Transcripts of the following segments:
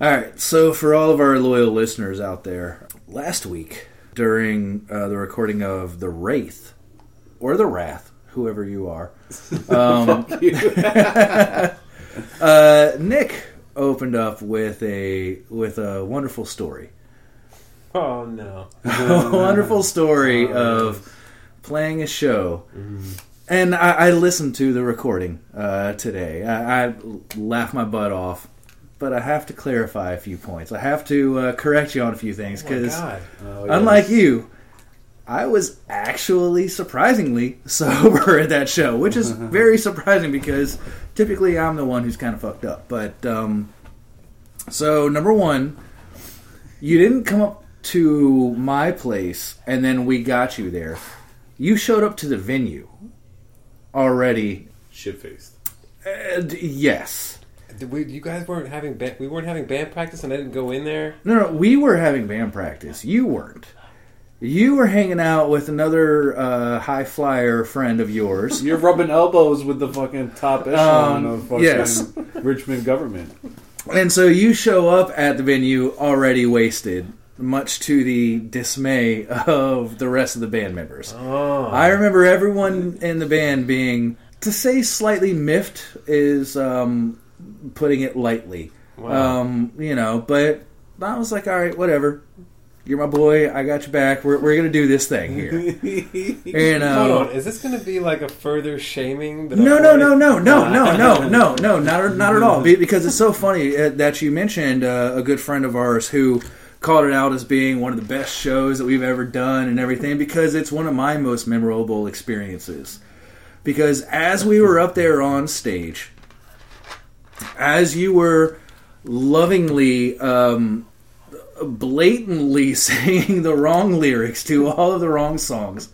All right, so for all of our loyal listeners out there, last week during uh, the recording of The Wraith, or The Wrath, whoever you are, um, uh, Nick opened up with a with a wonderful story. Oh no. a wonderful story of playing a show. And I, I listened to the recording uh, today. I, I laughed my butt off, but I have to clarify a few points. I have to uh, correct you on a few things Oh because, God. Oh, unlike you, I was actually surprisingly sober at that show, which is very surprising because typically I'm the one who's kind of fucked up. But um, so number one, you didn't come up to my place and then we got you there. You showed up to the venue already. shit faced. Uh, d- yes. Did we, you guys weren't having ba- we weren't having band practice, and I didn't go in there. No, no, we were having band practice. You weren't. You were hanging out with another uh, high flyer friend of yours. You're rubbing elbows with the fucking top echelon Um, of fucking yes. Richmond government. And so you show up at the venue already wasted, much to the dismay of the rest of the band members. Oh, I remember everyone in the band being, to say slightly miffed is um, putting it lightly. Wow. Um, you know, but I was like, all right, whatever. You're my boy. I got you back. We're, we're going to do this thing here. You know. Hold on, is this going to be like a further shaming? That No, no, no, no, no, no, no, no, no, not not at all. Because it's so funny uh, that you mentioned uh, a good friend of ours who called it out as being one of the best shows that we've ever done and everything. Because it's one of my most memorable experiences. Because as we were up there on stage, as you were lovingly, um, blatantly singing the wrong lyrics to all of the wrong songs.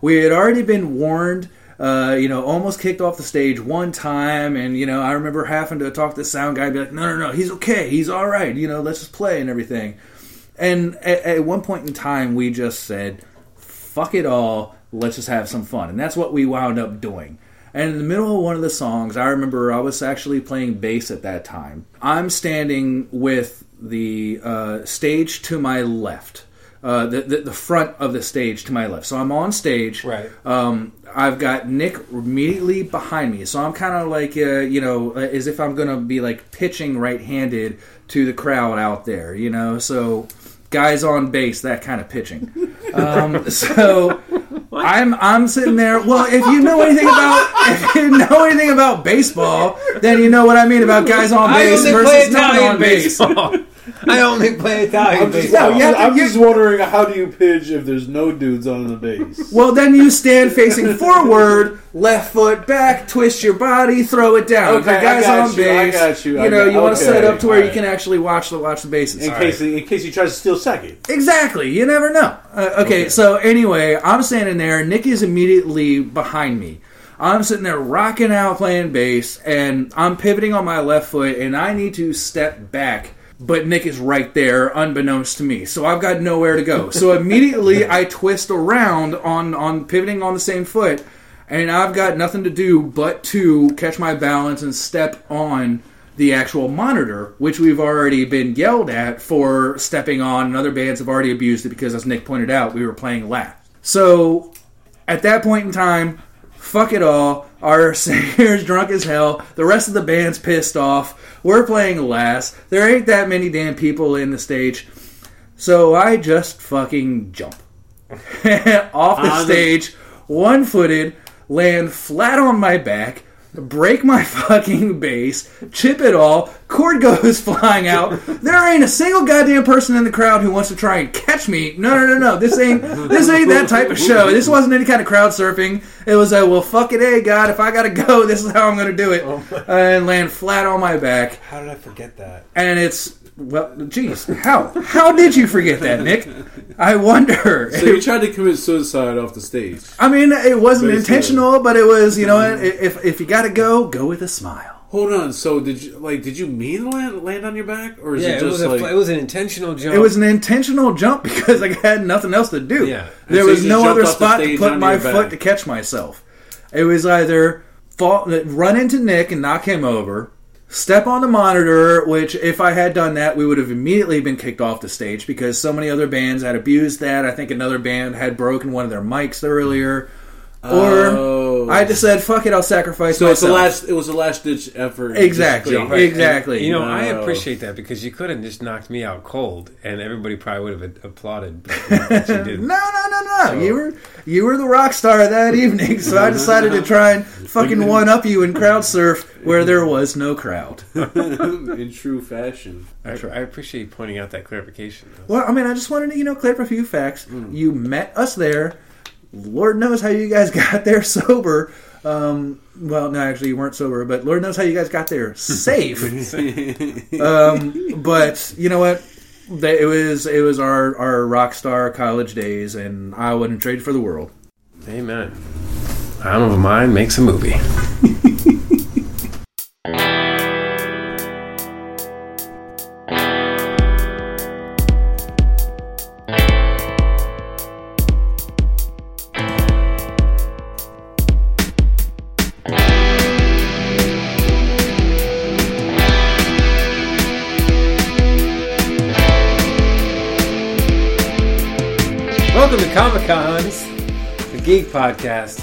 We had already been warned, uh, you know, almost kicked off the stage one time, and you know, I remember having to talk to the sound guy, and be like, "No, no, no, he's okay, he's all right, you know, let's just play and everything." And at, at one point in time, we just said, "Fuck it all, let's just have some fun," and that's what we wound up doing. And in the middle of one of the songs, I remember I was actually playing bass at that time. I'm standing with the uh, stage to my left, uh, the, the the front of the stage to my left. So I'm on stage. Right. Um, I've got Nick immediately behind me, so I'm kind of like uh, you know, as if I'm gonna be like pitching right-handed to the crowd out there, you know. So guys on bass, that kind of pitching. Um, so I'm I'm sitting there. Well, if you know anything about if you know anything about baseball, then you know what I mean about guys on I bass only play versus no one Italian on bass. Baseball. I only play Italian I'm just, baseball. No, you have to- I'm just wondering how do you pitch if there's no dudes on the base? Well, then you stand facing forward, left foot back, twist your body, throw it down. Okay, the guys I got on you, I got you, I know, got- you want to set it up to where you can actually watch the watch the bases. In case in case he tries to steal second. Exactly. You never know. Uh, okay, so anyway, I'm standing there. Nick is immediately behind me. I'm sitting there rocking out playing bass, and I'm pivoting on my left foot, and I need to step back. But Nick is right there, unbeknownst to me. So I've got nowhere to go. So immediately I twist around on, on pivoting on the same foot, and I've got nothing to do but to catch my balance and step on the actual monitor, which we've already been yelled at for stepping on, and other bands have already abused it because, as Nick pointed out, we were playing last. So, at that point in time, fuck it all. Our singer's drunk as hell. The rest of the band's pissed off. We're playing last. There ain't that many damn people in the stage. So I just fucking jump off the uh, On stage, one footed, land flat on my back, break my fucking bass, chip it all, cord goes flying out. There ain't a single goddamn person in the crowd who wants to try and catch me. No, no, no, no. This ain't this ain't that type of show. This wasn't any kind of crowd surfing. It was a well, fuck it, hey God, if I gotta go, this is how I'm gonna do it, oh and land flat on my back. How did I forget that? And it's well, geez, how how did you forget that, Nick? I wonder. So you tried to commit suicide off the stage. I mean, it wasn't Basically. intentional, but it was. You know, mm-hmm. if if you got to go, go with a smile. Hold on. So did you like? Did you mean to land, land on your back, or is Yeah, it it just was a, it was an intentional jump. It was an intentional jump because I had nothing else to do. Yeah. there so was no other spot to put my foot back. to catch myself. It was either fall, run into Nick and knock him over, step on the monitor, which if I had done that, we would have immediately been kicked off the stage because so many other bands had abused that. I think another band had broken one of their mics earlier. Or Oh. I just said, "Fuck it, I'll sacrifice So it's the last. It was the last ditch effort. Exactly. Right. Exactly. And, you know, I appreciate that because you could have just knocked me out cold, and everybody probably would have applauded. But you didn't. No, no, no, no. You were you were the rock star that evening, so I decided to try and fucking one up you and crowd surf where there was no crowd. in true fashion. I, I appreciate you pointing out that clarification. Well, I mean, I just wanted to you know clear up a few facts. Mm. You met us there. Lord knows how you guys got there sober. Um, well, no, actually, you weren't sober, but Lord knows how you guys got there safe. um, but you know what? They, it was it was our our rock star college days, and I wouldn't trade for the world. Amen. Arm of a mind makes a movie. podcast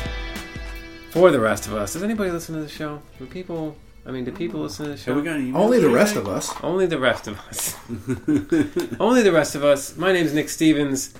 for the rest of us. Does anybody listen to the show? Do people? I mean, do people listen to the show? Have we got any Only the rest of us. Only the rest of us. Only the rest of us. My name's Nick Stevens.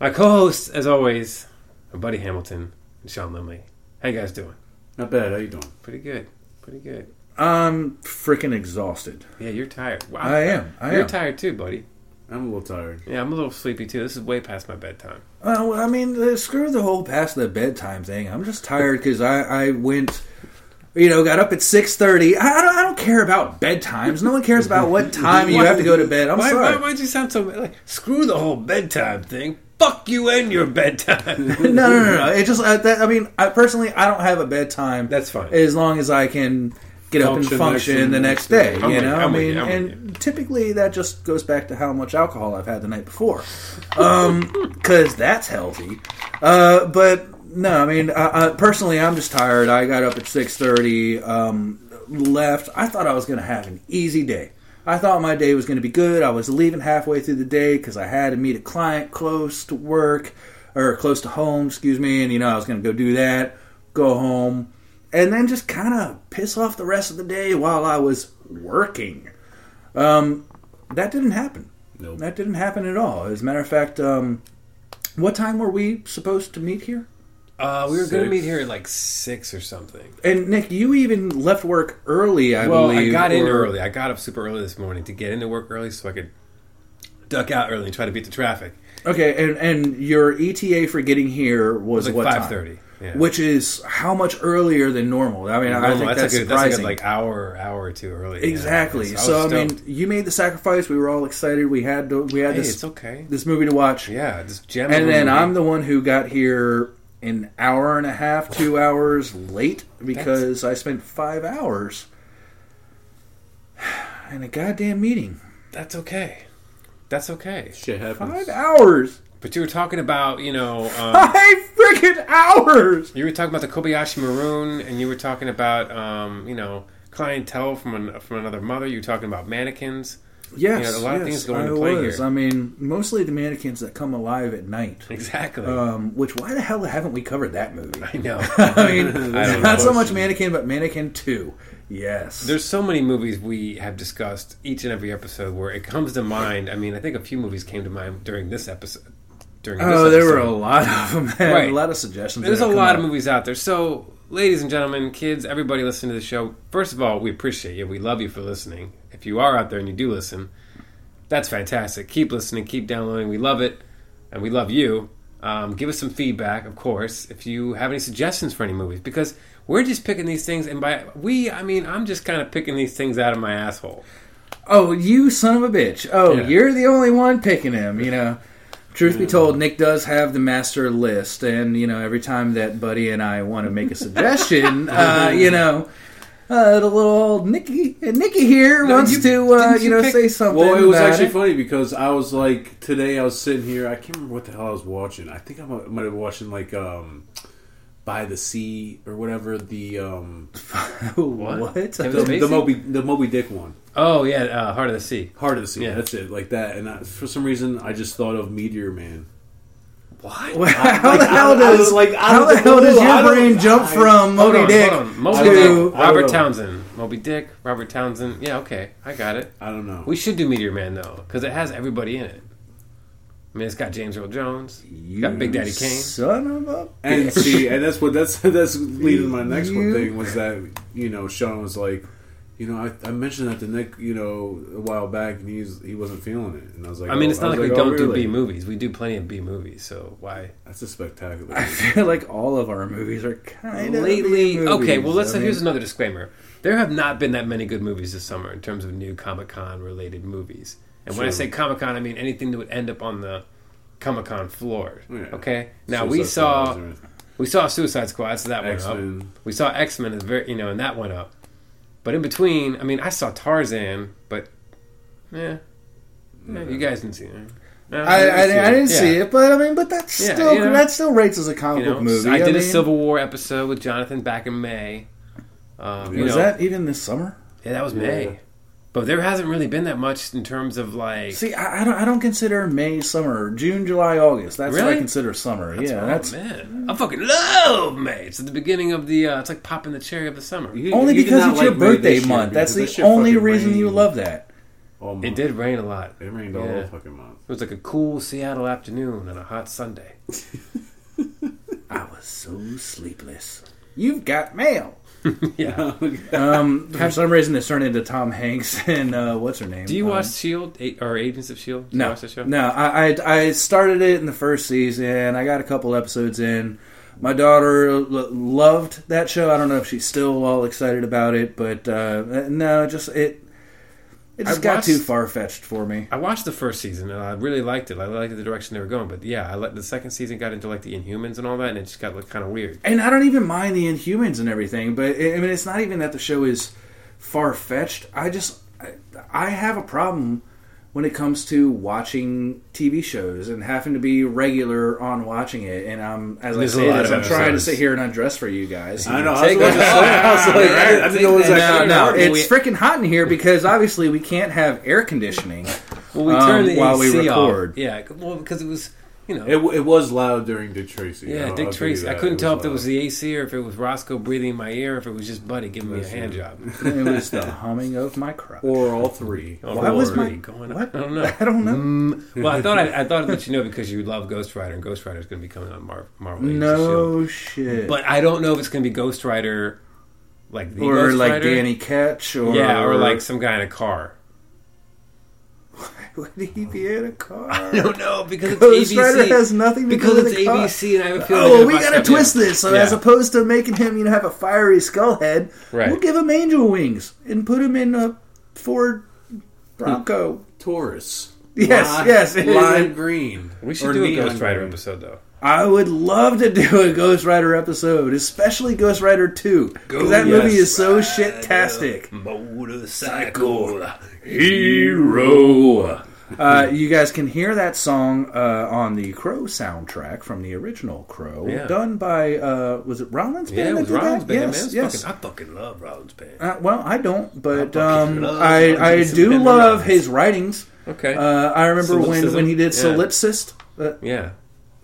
My co-hosts, as always, are Buddy Hamilton and Sean Limley. How you guys doing? Not bad. How you doing? Pretty good. Pretty good. I'm freaking exhausted. Yeah, you're tired. Wow. I am. I you're am. tired too, buddy. I'm a little tired. Yeah, I'm a little sleepy too. This is way past my bedtime. Well, I mean, uh, screw the whole past the bedtime thing. I'm just tired because I, I went, you know, got up at six thirty. I, I don't, I don't care about bedtimes. No one cares about what time you have to go to bed. I'm why, sorry. Why, why'd you sound so like? Screw the whole bedtime thing. Fuck you and your bedtime. no, no, no, no. It just, uh, that, I mean, I personally, I don't have a bedtime. That's fine. As long as I can get up and Function next the next day. I'm you know, I I'm mean, and typically that just goes back to how much alcohol I've had the night before, because that's healthy. Uh, but no, I mean, uh, uh, personally, I'm just tired. I got up at six thirty. Um, left. I thought I was going to have an easy day. I thought my day was going to be good. I was leaving halfway through the day because I had to meet a client close to work or close to home, excuse me, and you know I was going to go do that, go home, and then just kind of piss off the rest of the day while I was working. Um, that didn't happen. Nope. That didn't happen at all. As a matter of fact, um, what time were we supposed to meet here? Uh, we were going to meet here at like six or something. And Nick, you even left work early, I well, believe. I got in early. I got up super early this morning to get into work early so I could duck out early and try to beat the traffic. Okay, and and your ETA for getting here was, It was what like time? five thirty. Yeah. Which is how much earlier than normal? I mean, I think that's, that's, a, that's surprising. like a, like hour, hour or two early. yeah. exactly. I was So I mean, you made the sacrifice. We were all excited. We had to, we had hey, this it's okay. this movie to watch, Yeah, just jam. and the then movie. I'm the one who got here an hour and a half, two hours late because I spent five hours in a goddamn meeting. That's okay. That's okay. Shit happens. Five hours. But you were talking about, you know, um, Five freaking hours. you were talking about the Kobayashi Maru, and you were talking about, um, you know, clientele from an, from another mother. You were talking about mannequins. Yes, You know, a lot of things go into I play was. here. I mean, mostly the mannequins that come alive at night. Exactly. Um, which why the hell haven't we covered that movie? I know. I mean, I not so much Mannequin, but Mannequin Two. Yes, There's so many movies we have discussed each and every episode where it comes to mind. I mean, I think a few movies came to mind during this episode. During this oh, there were a lot of them. Man. Right. A lot of suggestions. There's that a come lot up. of movies out there. So, ladies and gentlemen, kids, everybody listening to the show, first of all, we appreciate you. We love you for listening. If you are out there and you do listen, that's fantastic. Keep listening, keep downloading. We love it, and we love you. Um, give us some feedback, of course, if you have any suggestions for any movies, because we're just picking these things, and by we, I mean I'm just kind of picking these things out of my asshole. Oh, you son of a bitch! Oh, Yeah. you're the only one picking him. You know. Truth be told, Nick does have the master list, and you know every time that Buddy and I want to make a suggestion, uh, you know, uh, the little old Nicky, Nicky here No, wants you- to, uh, you you know, pick- say something. Well, it was actually it. funny because I was like today I was sitting here. I can't remember what the hell I was watching. I think I might, might have been watching like um by the sea or whatever the um what? Kevin the, Spacey? the Moby the Moby Dick one. Oh yeah, uh, Heart of the Sea. Heart of the Sea. Yeah. That's it, like that. And I, for some reason, I just thought of Meteor Man. What? how the hell I- I does like, how the the hell does your brain jump from Hold Moby on, Dick. Moby to Dick. Robert Townsend. Moby Dick, Robert Townsend. Yeah, okay, I got it. I don't know. We should do Meteor Man though, because it has everybody in it. I mean, it's got James Earl Jones. you got Big Daddy Kane. son of a and see, and that's what that's that's leading my next one thing was that you know Sean was like, you know, I, I mentioned that to Nick, you know, a while back, and he's he wasn't feeling it, and I was like, I mean, oh, it's not was like we oh, don't do really? B movies. We do plenty of B movies. So why? That's a spectacular. I feel like all of our movies are kind of Lately, okay. Well, let's. I mean, here's another disclaimer. There have not been that many good movies this summer in terms of new Comic Con related movies. And when I say Comic Con, I mean anything that would end up on the Comic Con floor. Yeah. Okay. Now Suicide we saw we saw Suicide Squad, so that went up. We saw X Men, is very you know, and that went up. But in between, I mean, I saw Tarzan, but yeah, yeah you guys didn't see it. No, I, I, I didn't Yeah. see it, but I mean, but that's Yeah, still you know. that still rates as a comic You know, book movie. I did a mean, Civil War episode with Jonathan back in May. Um, you Was know, that even this summer? yeah, that was Yeah. May. But there hasn't really been that much in terms of like. See, I, I don't. I don't consider May summer. June, July, August. That's what I consider summer. That's- yeah, oh, that's man. I fucking love May. It's at the beginning of the. Uh, it's like popping the cherry of the summer. You- only you because it's your like May birthday this year month. That's the only fucking reason you love that. all month. It did rain a lot. It rained Yeah. all fucking month. It was like a cool Seattle afternoon on a hot Sunday. I was so sleepless. You've got mail. yeah. Um, for some reason, it's turned into Tom Hanks and uh, what's her name? Do you Um, watch Shield A- or Agents of Shield? Do you No, watch that show? no. I, I I started it in the first season. I got a couple episodes in. My daughter l- loved that show. I don't know if she's still all excited about it, but uh, no, just it. It just I got watched- too far fetched for me. I watched the first season and I really liked it. I liked the direction they were going. But yeah, I let the second season got into like the Inhumans and all that, and it just got like kind of weird. And I don't even mind the Inhumans and everything, but I mean, it's not even that the show is far fetched. I just I, I have a problem when it comes to watching TV shows and having to be regular on watching it. And I'm as There's a I say lot this, I'm trying to sit here and undress for you guys. I know. I was, Take about to it. say, I was like, I didn't, know it was Take actually that. No, no, No, it's freaking hot in here because obviously we can't have air conditioning. Well, we Um, turned the while we record. off. Yeah, well, because it was, you know, It, it was loud during Dick Tracy. yeah, I'll- Dick I'll Tracy. I couldn't It tell if it was the AC or if it was Roscoe breathing in my ear, or if it was just Buddy giving me a hand job. it was the humming of my crotch. or all three. Or Why was my- going? what? I don't know. I don't know. Mm, well, I thought I, I thought I'd let you know because you love Ghost Rider, and Ghost Rider is going to be coming on Mar- Marvel. Agents of S.H.I.E.L.D.. No shit. but I don't know if it's going to be Ghost Rider, like the or Ghost like Rider. Danny Ketch, or yeah, or like some guy in a car. Would he be in a car? I don't know because Ghost it's ABC. Rider has nothing to because do with it's the car. ABC, and I have a feeling. Oh, they're we gotta twist this. So Yeah. as opposed to making him, you know, have a fiery skull head, Right. we'll give him angel wings and put him in a Ford Bronco. Taurus. Yes, Lime- yes. Lime green. we should Or do a Ghost Rider green. episode though. I would love to do a Ghost Rider episode, especially Ghost Rider 2. Because that Ghost movie is so shit-tastic. Motorcycle Hero. Uh, you guys can hear that song uh, on the Crow soundtrack from the original Crow, Yeah. done by uh, was it Rollins Band? Yeah, it was? Rollins band. Yes. Yes. Fucking, I fucking love Rollins band. Uh, well, I don't, but I um, I I do love his writings. Okay. Uh, I remember when Solipsism? when he did Yeah. Solipsist. Uh, yeah.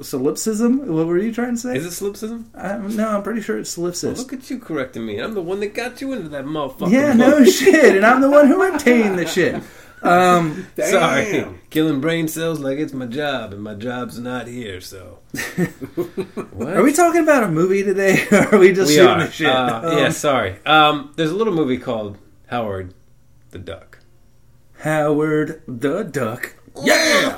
Solipsism? What were you trying to say? Is it solipsism? I, no, I'm pretty sure it's solipsist. Look at you correcting me. I'm the one that got you into that motherfucker. yeah, no shit, and I'm the one who obtained the shit. Um, Sorry. Killing brain cells like it's my job, and my job's not here, so. what? are we talking about a movie today? or are we just We shooting are. the shit? Uh, Um, yeah, sorry. Um, there's a little movie called Howard the Duck. Howard the Duck. Yeah,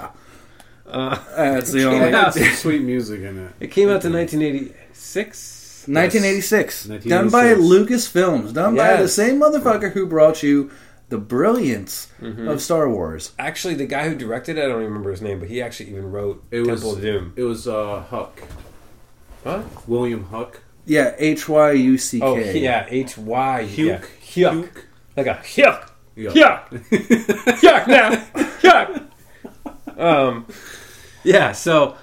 that's the only. It had some sweet music in it. it came out in 1986. 1986, done by 1986. Lucasfilms, done by the same motherfucker who brought you the brilliance Mm-hmm. of Star Wars. Actually, the guy who directed it, I don't remember his name, but he actually even wrote It was Temple of Doom. It was uh, Huck, What? William Huck. Yeah, H Y U C K. Oh, yeah, H Y. Yeah. Huck. Hyuk. Like a hyuk. Yeah. Yuck! Yuck now! Yuck! Um, yeah, so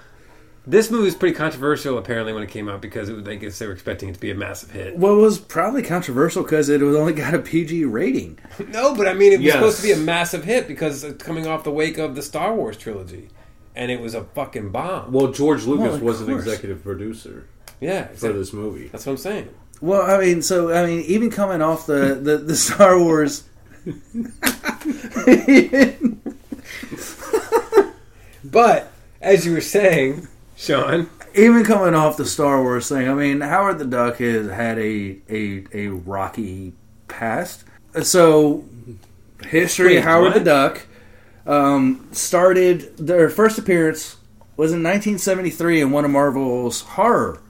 This movie was pretty controversial apparently when it came out because it was, I guess they were expecting it to be a massive hit. Well, it was probably controversial because it was only got a PG rating. No, but I mean it was Yes. supposed to be a massive hit because it's coming off the wake of the Star Wars trilogy, and it was a fucking bomb. Well, George Lucas Well, of was an course. executive producer yeah, for exactly. this movie. that's what I'm saying. Well, I mean, so I mean, even coming off the the, the Star Wars. But as you were saying, Sean, even coming off the Star Wars thing, I mean, Howard the Duck has had a a, a rocky past. So, history Wait, Howard what? the Duck um, started. Their first appearance was in 1973 in one of Marvel's horror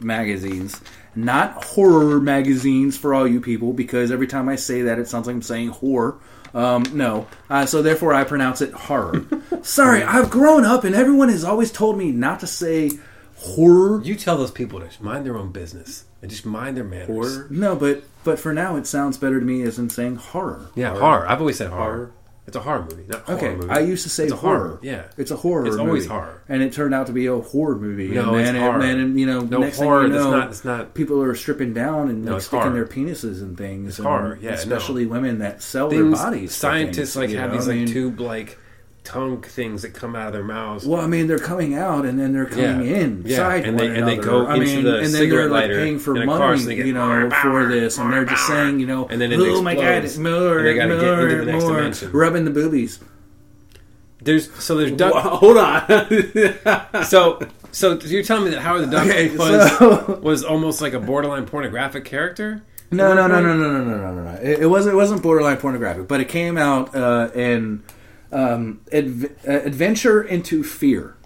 magazines. Not horror magazines for all you people, because every time I say that, it sounds like I'm saying whore. Um, no, uh, so therefore I pronounce it horror. Sorry, I've grown up, and everyone has always told me not to say horror. you tell those people to mind their own business and just mind their manners. Horror. No, but but for now it sounds better to me as in saying horror. Yeah, horror. I've always said horror. Horror. It's a horror movie, not horror Okay, movie. I used to say It's a horror. horror, yeah. it's a horror. It's always movie. horror. and it turned out to be a horror movie. No, and it's horror. And then, you know, No, next horror, thing you that's know, not- it's not- people are stripping down and No, like, sticking horror. their penises and things. and horror, yeah, especially women that sell things, their bodies. scientists things, like have know? these I like mean, tube like tongue things that come out of their mouths. Well, I mean, they're coming out and then they're coming Yeah. in Yeah, side and one they- and they go I into mean, the and then they're like paying for money, get you know, more for this, and they're just saying, you know, And then it oh my god, explodes. more, And they gotta get more, into the next more, dimension. rubbing the boobies. There's so there's duck. Wow, hold on. So so you're telling me that Howard the Duck Okay, was so- was almost like a borderline pornographic character? No, no, no, no, no, no, no, no, no, no. It, it wasn't. It wasn't borderline pornographic, but it came out uh, in um, Adv- uh, Adventure into Fear,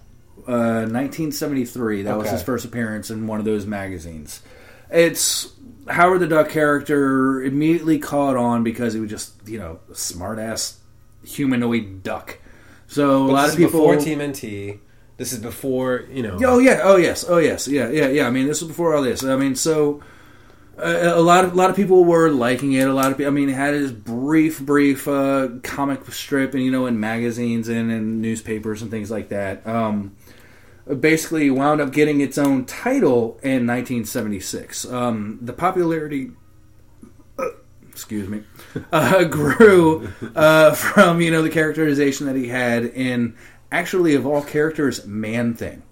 uh, 1973. That was his first appearance in one of those magazines. It's Howard the Duck character immediately caught on because he was just you know a smart ass humanoid duck. So a lot this of people. before TMNT. This is before you know. Oh yeah, oh yes, oh yes, yeah, yeah, yeah. I mean, this was before all this. I mean, so uh, a lot of a lot of people were liking it. A lot of people. I mean, it had his brief, brief uh, comic strip, and you know, in magazines and in newspapers and things like that. Um, basically, wound up getting its own title in 1976. Um, the popularity. uh, Excuse me, uh, grew uh, from you know the characterization that he had in actually of all characters, Man Thing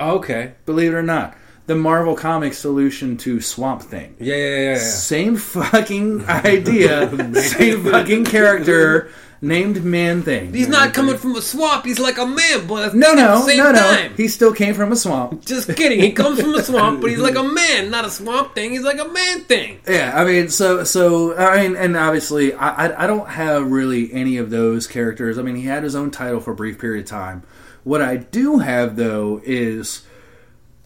okay. believe it or not. The Marvel Comics solution to Swamp Thing. Yeah, yeah, yeah, yeah. Same fucking idea, same fucking character, named Man Thing. He's not coming from a swamp. He's like a man, but No, at no, the same no, no. time. He still came from a swamp. Just kidding. He comes from a swamp, but he's like a man, not a swamp thing. He's like a man thing. Yeah, I mean, so so I mean, and obviously, I I, I don't have really any of those characters. I mean, he had his own title for a brief period of time. What I do have though is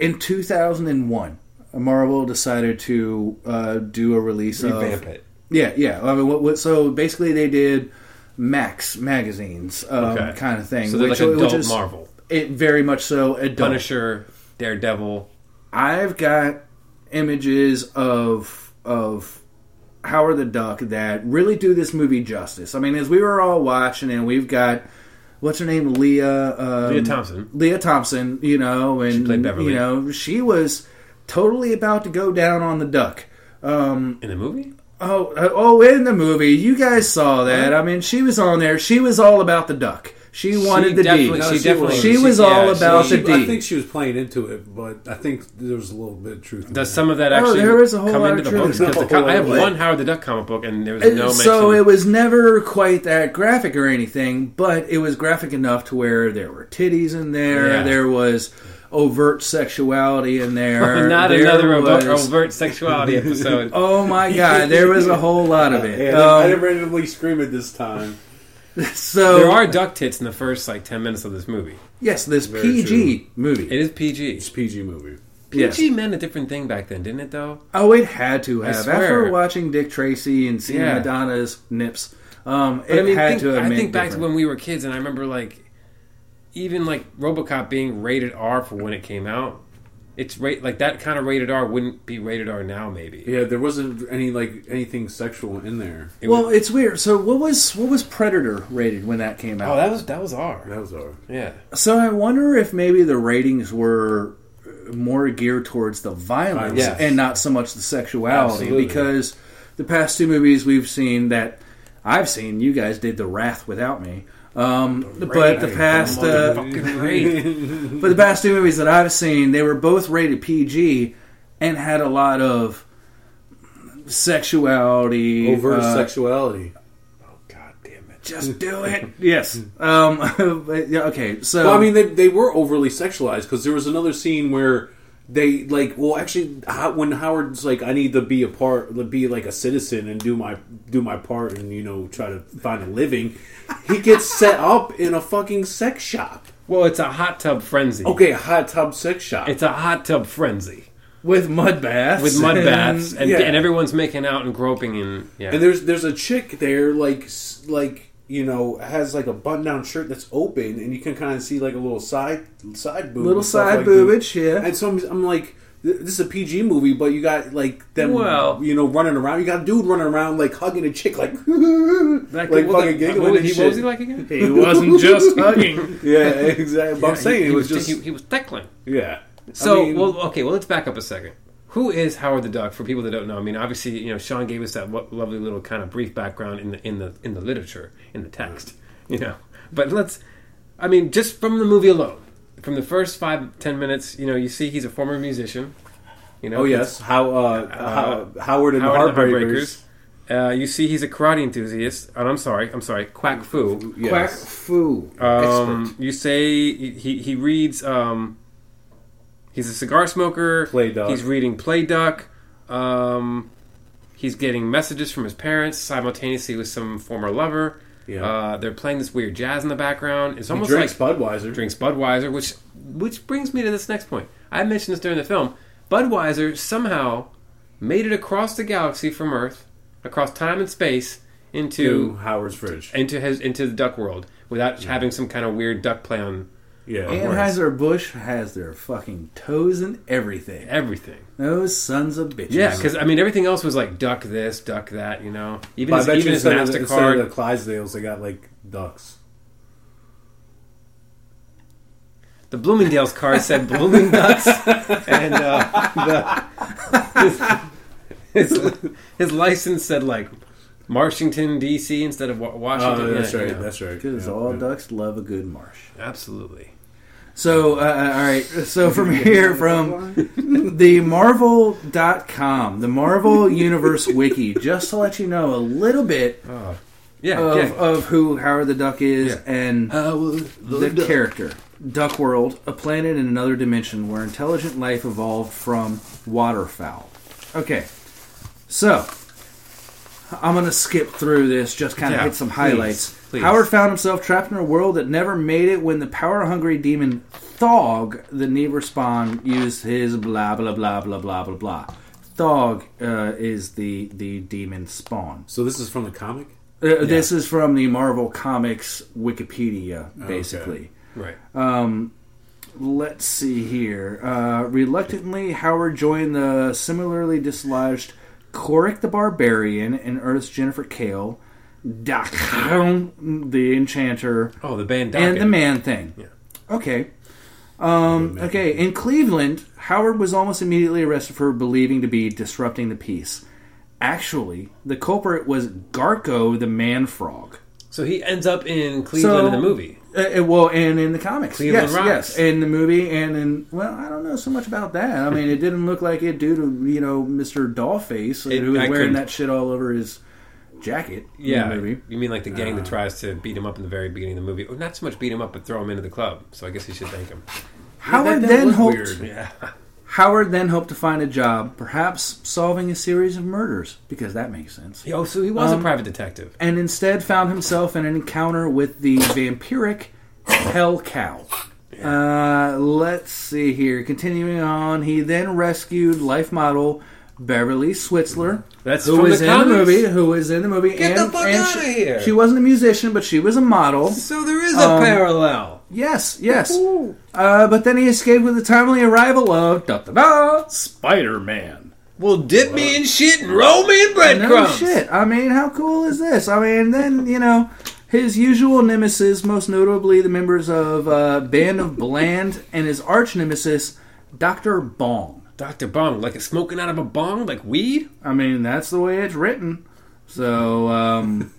in 2001, Marvel decided to uh, do a release Revamp of it. Yeah, yeah. I mean, what, what, so basically, they did Max magazines, um, Okay. kind of thing. So which, like which adult is Marvel. It very much so adult. Punisher, Daredevil. I've got images of of Howard the Duck that really do this movie justice. I mean, as we were all watching, and we've got what's her name, Lea um, Lea Thompson. Lea Thompson, you know, and played Beverly. you know, she was totally about to go down on the duck. Um, In the movie? Oh, uh, oh! In the movie, you guys saw that. I mean, she was on there. She was all about the duck. She wanted the D. definitely- No, she she definitely. was. She all yeah, about she- the I D. think she was playing into it, but I think there was a little bit of truth. in Does that. some of that Oh, actually there is a whole come lot into of the truth. books? Because the No, I have wait. one Howard the Duck comic book, and there was no mention. so it was never quite that graphic or anything, but it was graphic enough to where there were titties in there. Yeah. There was overt sexuality in there. Not there another overt, was- overt sexuality episode. Oh my god, there was a whole lot of it. Yeah, I didn't Um, randomly scream it this time. so There are duck tits in the first like ten minutes of this movie. yes, this Very PG movie. It is PG. It's a PG movie. Yes. PG meant a different thing back then, didn't it? Though. Oh, it had to I have. swear. After watching Dick Tracy and seeing Yeah. Madonna's nips, um, But it I mean, had think, to have I meant think back to when we were kids, and I remember like even like RoboCop being rated R for when it came out. It's rate like that kind of rated R wouldn't be rated R now. Maybe Yeah, there wasn't any like anything sexual in there. It well, was- it's weird. So what was what was Predator rated when that came oh, out? oh, that was that was R. That was R. Yeah, So I wonder if maybe the ratings were more geared towards the violence Yes. and not so much the sexuality Absolutely. because the past two movies we've seen that I've seen you guys did the Wrath without me um, but the past uh, but the past two movies that I've seen they were both rated PG and had a lot of sexuality Overt uh, sexuality. Oh God damn it! just do it yes um, but, yeah, okay so Well, I mean, they, they were overly sexualized because there was another scene where they like. Well, actually, when Howard's like, "I need to be a part, to be like a citizen and do my do my part, and you know, try to find a living," he gets set up in a fucking sex shop. Well, it's a hot tub frenzy. Okay, a hot tub sex shop. It's a hot tub frenzy with mud baths with mud baths, and, yeah. and everyone's making out and groping and yeah. And there's there's a chick there, like like you know, has like a button down shirt that's open, and you can kind of see like a little side side boob, little side like boobage yeah. And so I'm, I'm like, this is a PG movie, but you got like them, Well- you know, running around. You got a dude running around like hugging a chick, like Like, like what fucking the- giggling what, and he, shit. what was he like again? He wasn't just hugging. yeah, exactly. But I'm Yeah, saying he, it he was just he, he was tickling. yeah. So, I mean, well, okay, well, let's back up a second. Who is Howard the Duck? For people that don't know, I mean, obviously, you know, Sean gave us that wo- lovely little kind of brief background in the in the in the literature, in the text, you know. But let's, I mean, just from the movie alone, from the first five ten minutes, you know, you see he's a former musician. You know, oh yes, how uh, how, Howard and Howard and the the Heartbreakers. Heartbreakers. Uh, you see, he's a karate enthusiast. And I'm sorry, I'm sorry, quack fu. Yes. Quack fu. Um, you say he he reads. Um, he's a cigar smoker. Play Duck. He's reading Play Duck. Um, he's getting messages from his parents simultaneously with some former lover. Yeah. Uh, they're playing this weird jazz in the background. It's almost He drinks like Budweiser. drinks Budweiser, which which brings me to this next point. I mentioned this during the film. Budweiser somehow made it across the galaxy from Earth, across time and space, to into Howard's fridge. into his into the duck world without having some kind of weird duck play on Yeah. Anheuser Busch has their fucking toes in everything. everything. Those sons of bitches. Yeah, because I mean everything else was like duck this, duck that. You know, even But I bet even you his instead of, the, instead Mastercard. of the Clydesdales, they got like ducks. The Bloomingdale's card said Blooming Ducks, and uh, the, his, his his license said like Washington D.C. instead of Wa- Washington. Oh, that's Yeah, right. you know. That's right. because Yeah, all yeah. ducks love a good marsh. Absolutely. So, uh, uh, all right. So, from here, from the Marvel.com, the Marvel Universe Wiki, just to let you know a little bit Yeah. of, yeah. of who Howard the Duck is Yeah. and the character. Duck World, a planet in another dimension where intelligent life evolved from waterfowl. Okay, so I'm going to skip through this, just kind of Yeah, hit some highlights. please. Howard found himself trapped in a world that never made it when the power hungry demon Thog, the Nether Spawn, used his blah blah blah blah blah blah blah. Thog uh, is the the demon spawn. So this is from the comic. Uh, This is from the Marvel Comics Wikipedia, basically. right. Um, Let's see here. Uh, reluctantly, Howard joined the similarly dislodged Korrek the Barbarian and Earth's Jennifer Kale, Dakhan the Enchanter, oh, the band and the Man Thing. Yeah. Okay. Um, okay, in Cleveland, Howard was almost immediately arrested for believing to be disrupting the peace. Actually, the culprit was Garko the Man Frog. So he ends up in Cleveland in the movie. Uh, uh, well, and in the comics, Cleveland yes, rocks. yes, in the movie, and in well, I don't know so much about that. I mean, it didn't look like it due to you know Mister Dollface It- who was I wearing couldn't- that shit all over his jacket. in Yeah, the movie. you mean like the gang Uh. that tries to beat him up in the very beginning of the movie? Not so much beat him up, but throw him into the club. So I guess you should thank him. Howard that then was hoped. weird. Yeah. Howard then hoped to find a job, perhaps solving a series of murders, because that makes sense. Oh, so he was Um, a private detective. And instead found himself in an encounter with the vampiric Hell Cow. Uh, let's see here. Continuing on, he then rescued life model Beverly Switzler, That's who from was the in the movie. Who was in the movie? Get and, the fuck and outta she, here. She wasn't a musician, but she was a model. So there is a Um, parallel. Yes, yes. Uh, but then he escaped with the timely arrival of da da da Spider Man. Well, dip me in shit and roll me in No breadcrumbs. shit. I mean, how cool is this? I mean, then you know his usual nemesis, most notably the members of uh, Band of Bland, and his arch nemesis, Doctor Bong. Dr. Bong, like it's smoking out of a bong, like weed? I mean, that's the way it's written. So, um,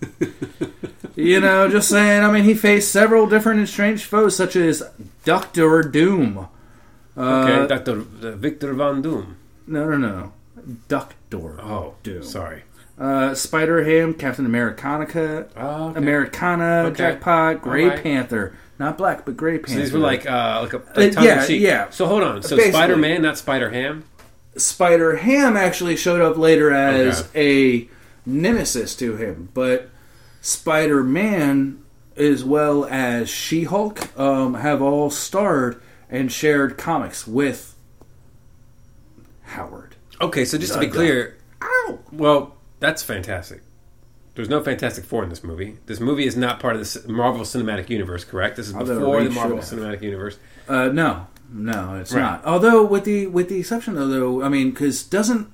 you know, just saying. I mean, he faced several different and strange foes, such as Doctor Doom. Uh, Okay, Dr. uh, Victor Von Doom. No, no, no. Doctor Oh, Doom. sorry. Uh, Spider Ham, Captain Americanica, Oh, okay. Americana, Okay. Jackpot, Grey Alright. Panther. Not black, but Grey Panther. So these were like uh, like a Uh, like tongue yeah, yeah. So hold on. So Spider Man, not Spider Ham. Spider Ham actually showed up later as Okay. a nemesis to him, but Spider Man, as well as She Hulk, um, have all starred and shared comics with Howard. Okay, so just to be clear, Ow! well, that's fantastic. There's no Fantastic Four in this movie. This movie is not part of the Marvel Cinematic Universe, correct? This is Although before the Marvel Cinematic Universe. Uh, no, no, it's Right. not. Although with the with the exception though, though I mean, because doesn't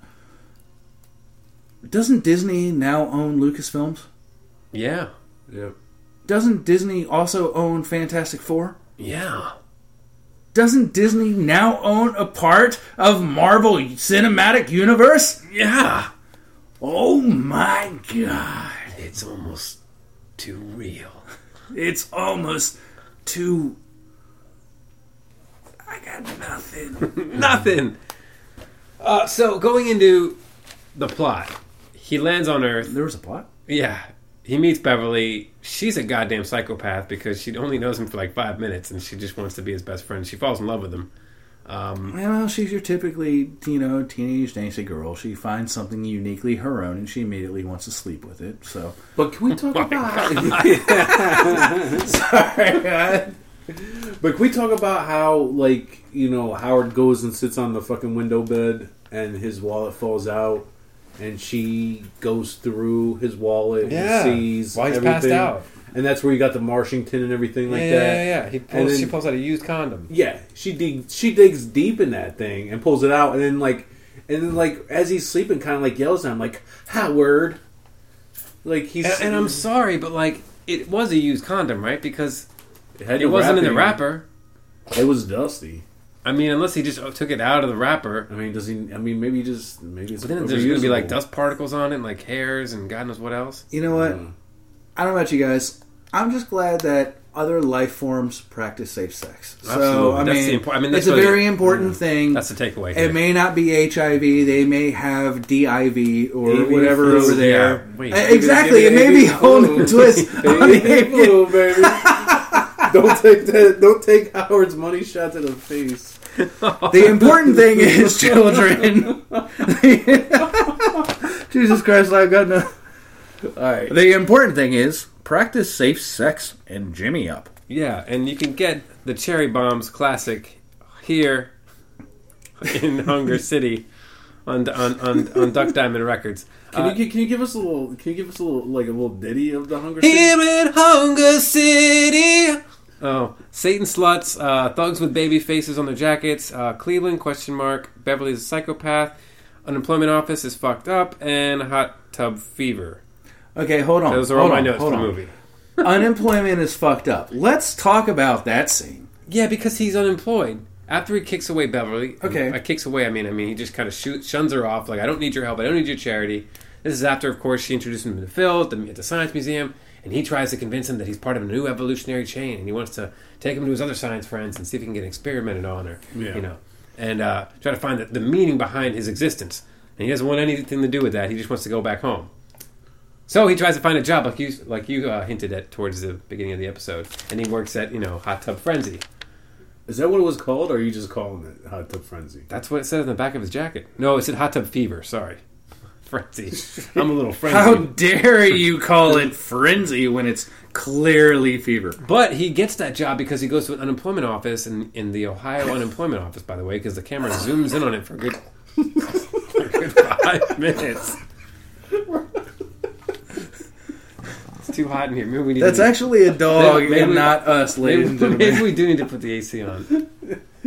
doesn't Disney now own Lucasfilms? Yeah, Yep. Doesn't Disney also own Fantastic Four? yeah. Doesn't Disney now own a part of Marvel Cinematic Universe? Yeah. Oh my god. It's almost too real. It's almost too I got nothing. Nothing. Uh, so going into the plot, he lands on Earth. there was a plot? Yeah, he meets Beverly. She's a goddamn psychopath because she only knows him for like five minutes, and she just wants to be his best friend. She falls in love with him. Um, Well, she's your typically, you know, teenage dancing girl. She finds something uniquely her own, and she immediately wants to sleep with it. So, But can we talk about? sorry. But can we talk about how, like, you know, Howard goes and sits on the fucking window bed and his wallet falls out and she goes through his wallet Yeah. and sees While he's everything. passed out. And that's where you got the Marshington and everything like yeah, that. yeah, yeah. He pulls, then- she pulls out a used condom. Yeah, she digs she digs deep in that thing and pulls it out and then like and then like as he's sleeping kind of like yells at him like Howard like he's And, and I'm sorry, but like it was a used condom, right? Because had it wasn't in the wrapper. It was dusty. I mean, unless he just took it out of the wrapper. I mean, does he? I mean, maybe just maybe it's. But then there's going to be like dust particles on it, and like hairs, and God knows what else. You know what? Uh, I don't know about you guys. I'm just glad that other life forms practice safe sex. So, I That's mean, the impor- I mean, that's it's a very important thing. That's the takeaway. It may not be HIV. They may have DIV or Avian whatever over there. yeah. Wait. Exactly. It may be a avian whole new twist. on the Baby blue, baby. don't take that. Don't take Howard's money shot to the face. The important thing is, children. Jesus Christ, I've got no. All right. The important thing is practice safe sex and Jimmy up. Yeah, and you can get the Cherry Bombs classic here in Hunger City on on on, on Duck Diamond Records. Can Uh, you can you give us a little? Can you give us a little like a little ditty of the Hunger? City? Here in Hunger City. Oh, Satan sluts, uh, thugs with baby faces on their jackets, uh, Cleveland question mark, Beverly's a psychopath, unemployment office is fucked up, and hot tub fever. Okay, hold on. Those are hold all my notes for the movie. Unemployment is fucked up. Let's talk about that scene. Yeah, because he's unemployed. After he kicks away Beverly, Okay. I kicks away. I mean, I mean, he just kind of shoots, shuns her off. Like, I don't need your help. I don't need your charity. This is after, of course, she introduced him to the field at the Science Museum, and he tries to convince him that he's part of a new evolutionary chain, and he wants to take him to his other science friends and see if he can get experimented on, or Yeah. you know, and uh, try to find the, the meaning behind his existence. And he doesn't want anything to do with that. He just wants to go back home. So he tries to find a job, like you, like you uh, hinted at towards the beginning of the episode, and he works at you know Hot Tub Frenzy. Is that what it was called, or are you just calling it Hot Tub Frenzy? That's what it said on the back of his jacket. No, it said hot tub fever. Sorry, frenzy. I'm a little frenzy. How dare you call it frenzy when it's clearly fever? But he gets that job because he goes to an unemployment office in, in the Ohio unemployment office. By the way, because the camera zooms in on it for a good, for a good five minutes. It's too hot in here. Maybe we need That's to, actually a dog Maybe- maybe and we- not us, ladies maybe, and gentlemen. maybe we do need to put the AC on.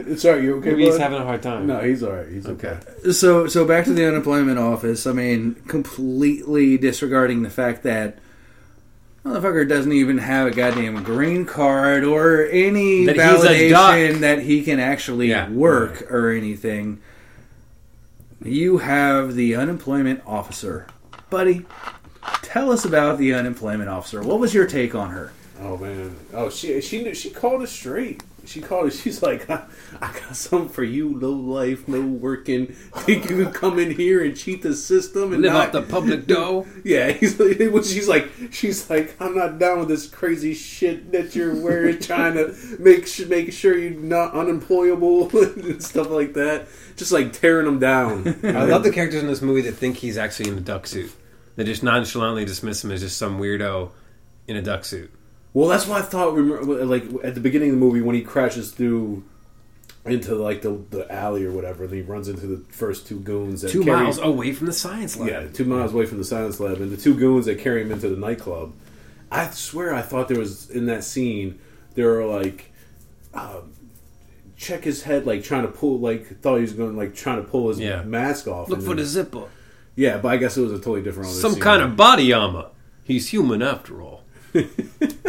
Sorry, you okay? Maybe he's bud? having a hard time. No, he's all right. He's okay. Okay. So, so back to the unemployment office. I mean, completely disregarding the fact that motherfucker doesn't even have a goddamn green card or any That he's a duck. validation that he can actually Yeah. work or anything. You have the unemployment officer, buddy. Tell us about the unemployment officer. What was your take on her? Oh man. Oh, she she knew, she called it straight. She called it. She's like, I, I got something for you, low life, no working. Think you can come in here and cheat the system and Live not off the public dough. Yeah, he's like, she's like, she's like, I'm not down with this crazy shit that you're wearing, trying to make sure, make sure you're not unemployable and stuff like that. Just like tearing them down. I love the characters in this movie that think he's actually in a duck suit. They just nonchalantly dismiss him as just some weirdo in a duck suit. Well, that's what I thought. remember, Like at the beginning of the movie, when he crashes through into like the the alley or whatever, and he runs into the first two goons. That Two carry- miles away from the science lab. Yeah, two miles away from the science lab, and the two goons that carry him into the nightclub. I swear, I thought there was in that scene there were like um, check his head, like trying to pull, like thought he was going, like trying to pull his Yeah. mask off. Look for then- the zipper. yeah, but I guess it was a totally different. Some scene. kind of body armor. He's human after all.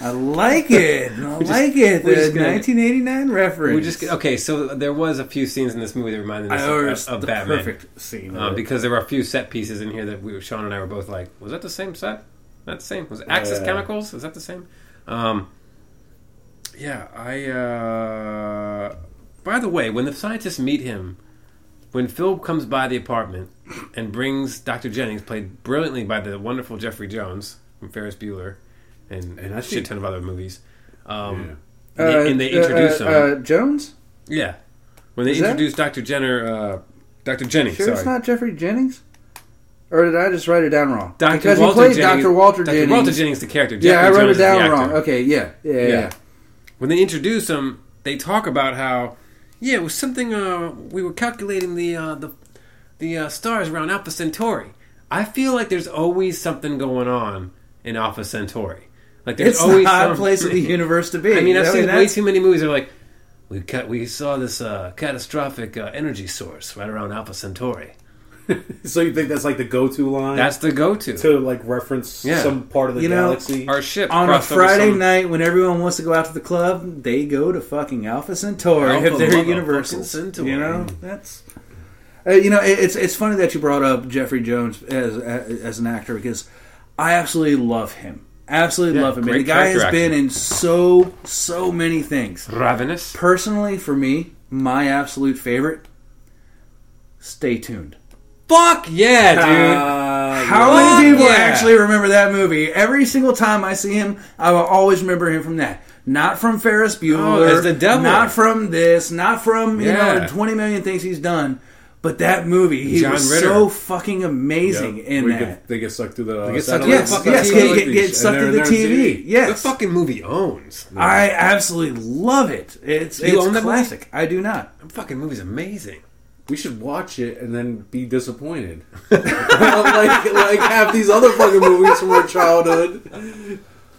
I like it. I like it. The gonna- 1989 reference. We just okay. So there was a few scenes in this movie that reminded us of, of Batman. perfect scene. Um, because there were a few set pieces in here that we, Sean and I were both like, was that the same set? Not the same. Was it Axis Yeah. Chemicals? Is that the same? Um, yeah, I. Uh, by the way, when the scientists meet him, when Phil comes by the apartment and brings Dr. Jennings, played brilliantly by the wonderful Jeffrey Jones from Ferris Bueller and, And a I shit think- ton of other movies, um, Uh, and, they, and they uh, introduce uh, uh, Jones. yeah, when they Is that- introduce Dr. Jenner, uh, Dr. Jennings. Sure, sorry. it's not Jeffrey Jennings. Or did I just write it down wrong? Dr. Because Walter he played Jennings, Dr. Walter Dr. Jennings. Walter Jennings, the character. yeah, I wrote Jones it is the down wrong. Okay, yeah, yeah, yeah. Yeah. When they introduce him, they talk about how, yeah, it was something. Uh, we were calculating the uh, the the uh, stars around Alpha Centauri. I feel like there's always something going on in Alpha Centauri. Like there's It's always the hot some place of the universe to be. I mean, I've I seen way too many movies. That are like, we cut, we saw this uh, catastrophic uh, energy source right around Alpha Centauri. So you think that's like the go-to line? That's the go-to. to like reference Yeah. some part of the You know, galaxy. Our ship on a Friday some- night when everyone wants to go out to the club, they go to fucking Alpha Centauri Alpha if they're Universal. Centauri. You know, that's. Uh, you know, it, it's it's funny that you brought up Jeffrey Jones as as an actor because I absolutely love him. Absolutely Yeah, love him. The guy has character been in so so many things. Ravenous. Personally, for me, my absolute favorite. Stay tuned. Fuck yeah, dude. Uh, How many people yeah. actually remember that movie? Every single time I see him, I will always remember him from that. Not from Ferris Bueller. Oh, the devil. Not from this. Not from you Yeah. know twenty million things he's done. But that movie, he John was Ritter. so fucking amazing in we that. Get, they get sucked through the. they get sucked satellite- through the yes, fucking yes, TV. get, get, get sucked through the they're TV. The fucking movie owns. I absolutely love it. It's You own it's that movie? classic. I do not. The fucking movie's amazing. We should watch it and then be disappointed, like like half these other fucking movies from our childhood.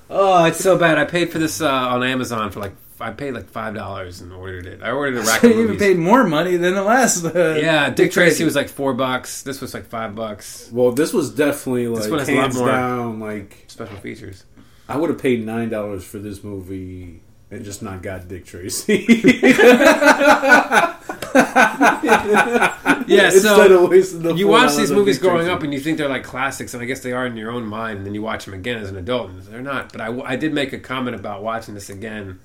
Oh, it's so bad. I paid for this uh, on Amazon for like I paid like five dollars and ordered it. I ordered a rack I of even paid more money than the last. Uh, yeah, Dick Tracy was like four bucks. This was like five bucks. Well, this was definitely This like one has a lot hands more- down. Like Special features. I would have paid nine dollars for this movie and just not got Dick Tracy Yeah, instead so of wasting the. you watch these movies growing Tracy. up and you think they're like classics, and I guess they are in your own mind, and then you watch them again as an adult, and they're not. But I, I did make a comment about watching this again,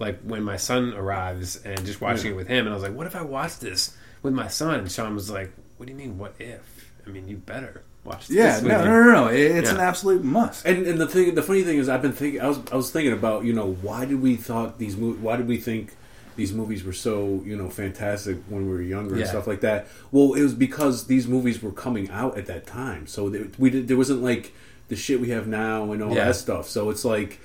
like when my son arrives and just watching Yeah. it with him, and I was like, what if I watch this with my son? And Sean was like, what do you mean, what if? I mean, you better watch this. Yeah, with no, no, no, no. It's Yeah. an absolute must. And and the thing, the funny thing is, I've been thinking. I was I was thinking about you know why did we thought these mo- why did we think these movies were so you know fantastic when we were younger and stuff like that. Well, it was because these movies were coming out at that time, so there, we did, there wasn't like the shit we have now and all Yeah. that stuff. So it's like.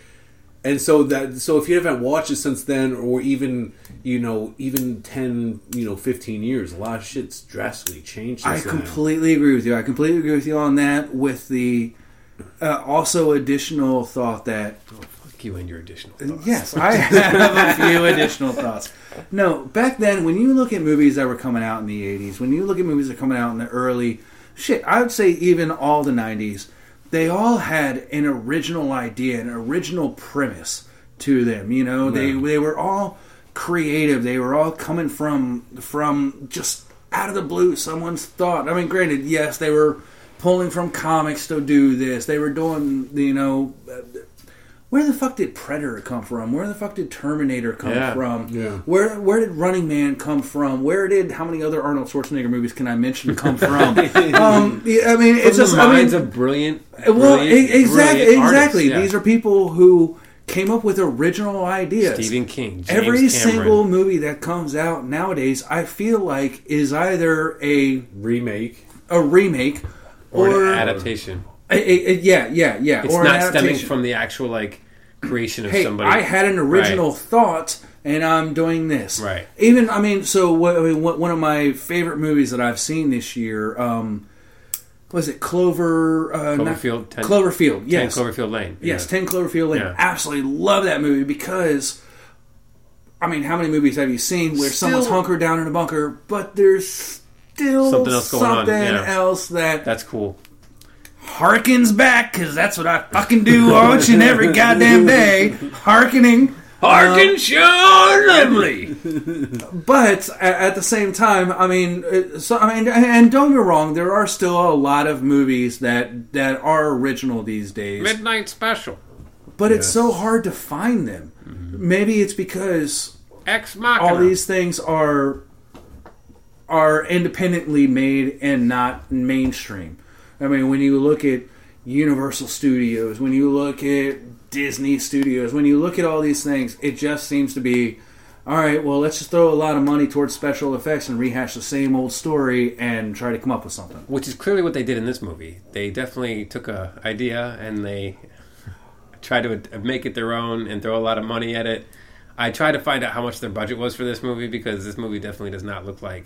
And so that so if you haven't watched it since then, or even you know even ten you know fifteen years, a lot of shit's drastically changed. I Since then. completely agree with you. I completely agree with you on that. With the uh, also additional thought that Fuck you and your additional. thoughts. Yes, I have a few additional thoughts. No, back then, when you look at movies that were coming out in the 80s, when you look at movies that were coming out in the early, shit, I would say even all the 90s, they all had an original idea, an original premise to them. You know, they, Yeah. they were all creative. They were all coming from from just out of the blue, someone's thought. I mean, granted, yes, they were pulling from comics to do this. They were doing, you know, where the fuck did Predator come from? Where the fuck did Terminator come Yeah. from? Yeah. Where where did Running Man come from? Where did how many other Arnold Schwarzenegger movies can I mention come from? um, I mean, it's From just the I mean, of brilliant, well, brilliant, exactly, brilliant exactly. yeah. These are people who came up with original ideas. Stephen King, James Every Cameron. single movie that comes out nowadays, I feel like is either a remake. a remake or, or, an adaptation. a- a- a- yeah, yeah, yeah, It's or not stemming from the actual like creation of hey, somebody. I had an original thought, and I'm doing this. Right. Even I mean, so what, I mean, what, one of my favorite movies that I've seen this year um, was it Clover uh, not- Cloverfield, 10 Cloverfield. 10 Yes, Cloverfield Lane. yes, Ten Cloverfield Lane. Yeah. Absolutely love that movie because. I mean, how many movies have you seen where Still- someone's hunkered down in a bunker, but there's still Something else going on, something yeah. else that That's cool. Harkens back because that's what I fucking do each and every goddamn day. Harkening. Harken, Sean Lemley. But at the same time, I mean, uh, so I mean, and don't get wrong, there are still a lot of movies that that are original these days, Midnight Special. but it's so hard to find them. Maybe it's because Ex Machina. all these things are are independently made and not mainstream. I mean, when you look at Universal Studios, when you look at Disney Studios, when you look at all these things, it just seems to be all right. Well, let's just throw a lot of money towards special effects and rehash the same old story and try to come up with something. which is clearly what they did in this movie. They definitely took a idea and they tried to make it their own and throw a lot of money at it. I tried to find out how much their budget was for this movie because this movie definitely does not look like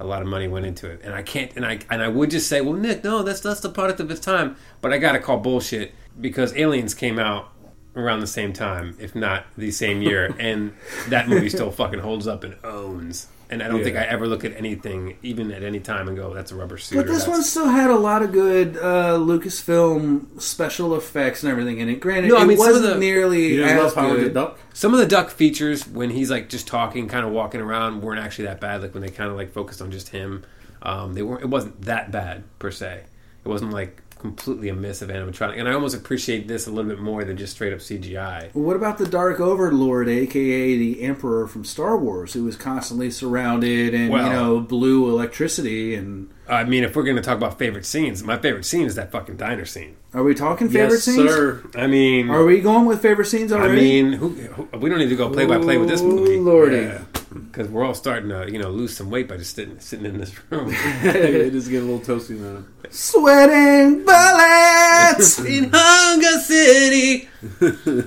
a lot of money went into it. And I can't and I and I would just say, well, Nick, no, that's that's the product of its time. But I got to call bullshit because Aliens came out around the same time, if not the same year, and that movie still fucking holds up and owns. And I don't think I ever look at anything, even at any time, and go, "That's a rubber suit." But this one still had a lot of good uh, Lucasfilm special effects and everything in it. Granted, No, I mean, it wasn't the- nearly You didn't as love good. Duck? Some of the duck features when he's like just talking, kind of walking around, weren't actually that bad. Like when they kind of like focused on just him, um, they weren't. It wasn't that bad per se. It wasn't like completely a miss of animatronic, and I almost appreciate this a little bit more than just straight up CGI. What about the Dark Overlord, aka the Emperor from Star Wars, who was constantly surrounded and Well- you know blue electricity? And I mean, if we're going to talk about favorite scenes, my favorite scene is that fucking diner scene. are we talking favorite yes, scenes? sir. I mean, Are we going with favorite scenes already? I mean, who, who, we don't need to go play by play with this movie. Lordy. because we're all starting to you know lose some weight by just sitting sitting in this room. it is getting a little toasty now. Sweating bullets. in Hunger City.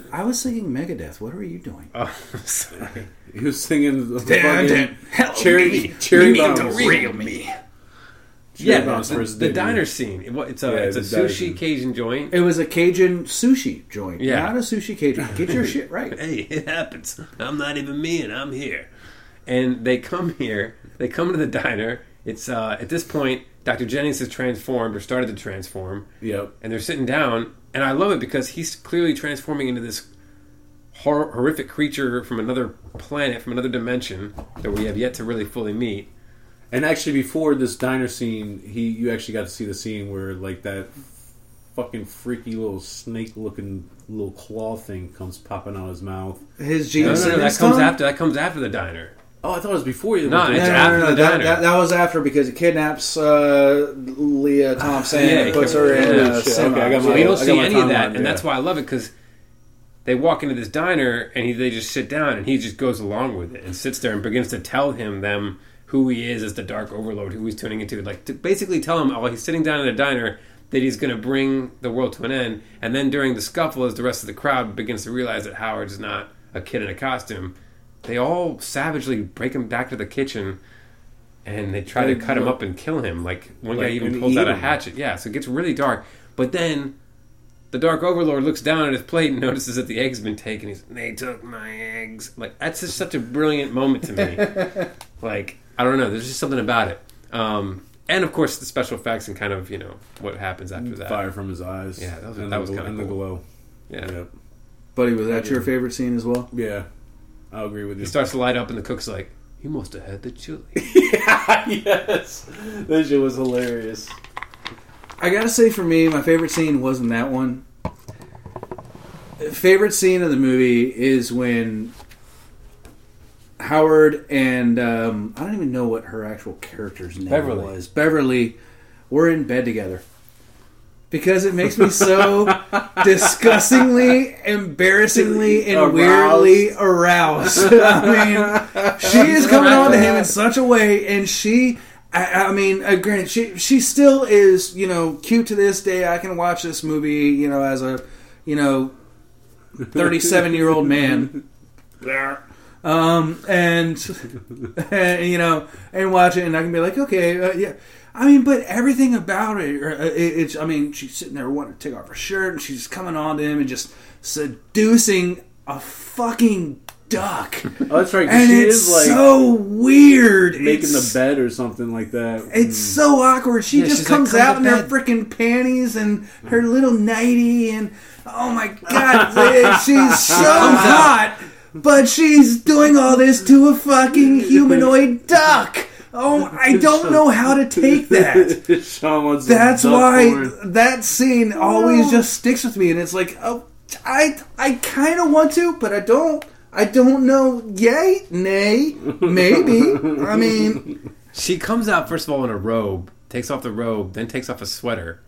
I was singing Megadeth. What are you doing? Oh, sorry. He was singing the fucking. Cherry me. cherry bombs. to reel me. Yeah, the, the diner scene. It, it's a Yeah, it's a the diner sushi. Cajun joint. It was a Cajun sushi joint, Yeah. not a sushi Cajun. Get your shit right. Hey, it happens. I'm not even me, and I'm here. And they come here. They come to the diner. It's uh, at this point, Dr. Jennings has transformed or started to transform, Yep. and they're sitting down. And I love it because he's clearly transforming into this hor- horrific creature from another planet, from another dimension that we have yet to really fully meet. And actually, before this diner scene, he you actually got to see the scene where like that fucking freaky little snake-looking little claw thing comes popping out of his mouth. His No, Gene no, no, that comes tongue? after. That comes after the diner. Oh, I thought it was before you. No, it's the No, diner. no, no, after the that, diner. that, that was after because he kidnaps uh, Lea Thompson Yeah, and puts her in a shit. semi. Okay, I got So my- we don't I got see any of that, timeline, and yeah. that's why I love it because they walk into this diner and he, they just sit down and he just goes along with it and sits there and begins to tell him them who he is as the Dark Overlord, who he's tuning into, like to basically tell him while he's sitting down in a diner that he's going to bring the world to an end. And then during the scuffle, as the rest of the crowd begins to realize that Howard's not a kid in a costume, they all savagely break him back to the kitchen and they try to And cut him up and kill him. Like one Like, guy even pulls out a hatchet. Yeah, so it gets really dark. But then the Dark Overlord looks down at his plate and notices that the egg's been taken. He's, they took my eggs. Like that's just such a brilliant moment to me. like I don't know, there's just something about it. Um, and of course the special effects and kind of you know what happens after that. Fire from his eyes. Yeah, that was- and that the was gl- kinda and the glow. Yeah. Yeah, Buddy, was that your favorite scene as well? yeah. I'll agree with you. He starts to light up and the cook's like, "You must have had the chili." yes, that shit was hilarious. I gotta say, for me, my favorite scene wasn't that one. Favorite scene of the movie is when Howard and um, I don't even know what her actual character's name was Beverly. was. Beverly were in bed together because it makes me so disgustingly, embarrassingly, and Aroused. weirdly aroused. I mean, she is coming on to him in such a way, and she. I, I mean, uh, granted, she she still is, you know, cute to this day. I can watch this movie, you know, as a, you know, thirty-seven year old man, um, and, and you know, and watch it, and I can be like, okay, uh, yeah. I mean, but everything about it, uh, it, it's. I mean, she's sitting there wanting to take off her shirt, and she's coming on to him and just seducing a fucking duck. Oh, that's right. And she it's is like so weird. making It's- the bed or something like that. it's so awkward. She Yeah, just she's like, comes out in her bed." freaking panties and her little nightie, and oh my god, she's so hot. But she's doing all this to a fucking humanoid duck. Oh, I don't know how to take that. Sean wants That's why porn. that scene always just sticks with me, and it's like, oh, I I kind of want to, but I don't. I don't know. Yay, nay, maybe. I mean, She comes out first of all in a robe, takes off the robe, then takes off a sweater,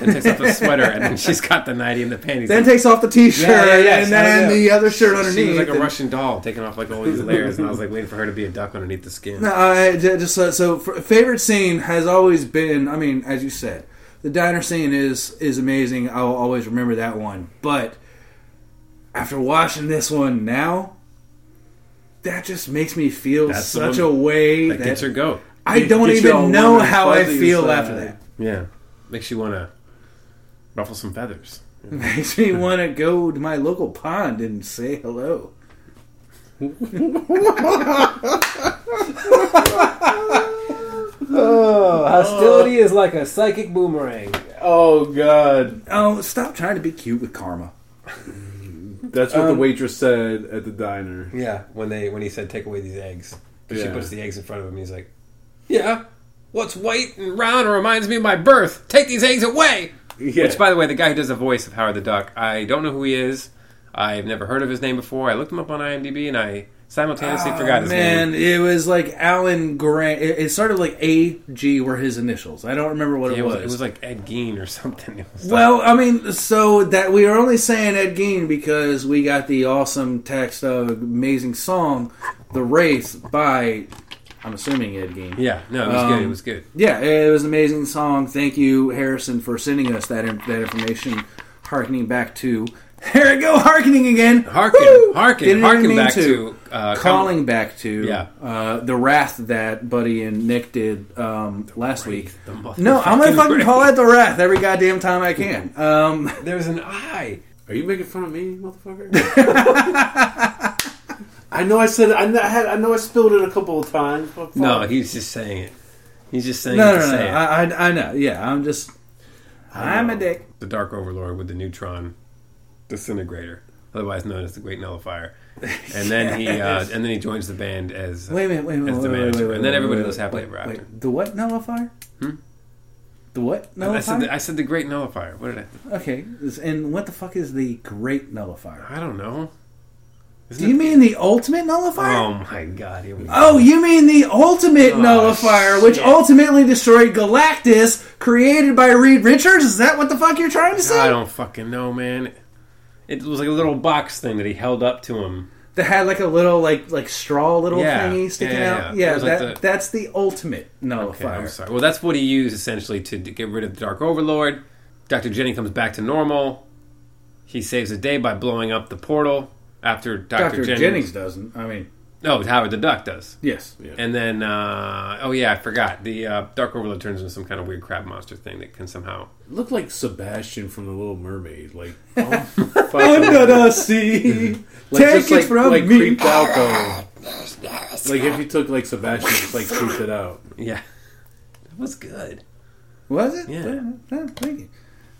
then takes off the sweater, and then she's got the nightie and the panties. then takes off the t-shirt Yeah, yeah, yeah, and then the other shirt she underneath. was like a Russian doll, taking off like all these layers, and I was like waiting for her to be a duck underneath the skin. No, I just so, so for, favorite scene has always been. I mean, as you said, the diner scene is is amazing. I'll always remember that one. But after watching this one now, that just makes me feel That's such a way That that, gets her goat. I don't Gets you all even know how I feel inside. after that. Yeah, makes you want to ruffle some feathers. Makes me want to go to my local pond and say hello. Oh, hostility is like a psychic boomerang. Oh god, Oh, stop trying to be cute with karma. that's what the Um, waitress said at the diner. Yeah, when they when he said take away these eggs, but she puts the eggs in front of him. He's like, "Yeah, what's white and round and reminds me of my birth? Take these eggs away." Yeah. Which, by the way, the guy who does the voice of Howard the Duck, I don't know who he is. I've never heard of his name before. I looked him up on IMDb and I simultaneously oh, forgot his Oh, Man, name. it was like Alan Grant. It, it started like A G were his initials. I don't remember what Yeah, it, was. it was like Ed Gein or something. Was like- well, I mean, so that we are only saying Ed Gein because we got the awesome text of amazing song, "The Wraith" by. I'm assuming Ed Gein. yeah, no, it was good. It Um, was good. Yeah, it was an amazing song. Thank you, Harrison, for sending us that in, that information. Harkening back to here we go, harkening again. Harken, Woo! harken, harken back to. to uh, calling back to Yeah. uh, the wrath that Buddy and Nick did um, last week. No, I'm gonna fucking Wraith. call it the wrath every goddamn time I can. Um, There's an eye. Are you making fun of me, motherfucker? I know I said I know I, had, I know I spilled it a couple of times. But. No, he's just saying it. He's just saying no, it no, no, no. I, I, I know. Yeah, I'm just. I'm a dick. the Dark Overlord with the neutron disintegrator, otherwise known as the Great Nullifier. And then he uh, and then he joins the band as Wait a minute. Wait a minute. As the wait, wait, manager. wait, wait, And then wait, everybody wait, lives happily wait, ever wait. after. The what nullifier? Hmm? The what I nullifier? said the, I said the Great Nullifier. What did I? okay, and what the fuck is the great nullifier? I don't know. Isn't Do you it- mean the ultimate nullifier? Oh my god! Here we go. Oh, you mean the ultimate Oh, nullifier, which ultimately destroyed Galactus, created by Reed Richards? Is that what the fuck you're trying to say? I don't fucking know, man. It was like a little box thing that he held up to him. That had like a little like like straw little Yeah. thingy sticking Yeah, yeah, out. yeah. Yeah, It like the- that's the ultimate Okay, nullifier. I'm sorry. Well, that's what he used essentially to, to get rid of the Dark Overlord. Dr. Jenny comes back to normal. He saves the day by blowing up the portal after Dr. Dr. Jennings. Jennings doesn't. I mean, No, Howard the Duck does. yes. Yeah. And then, uh, oh yeah, I forgot. The uh, Dark Overlord turns into some kind of weird crab monster thing that can somehow. looked like Sebastian from the Little Mermaid. Like oh, fucking- Under the sea, like, take just it like, from like me. creeped out though. Like if you took like Sebastian, just like creeped it out. Yeah, that was good. Was it? Yeah. Oh, thank you.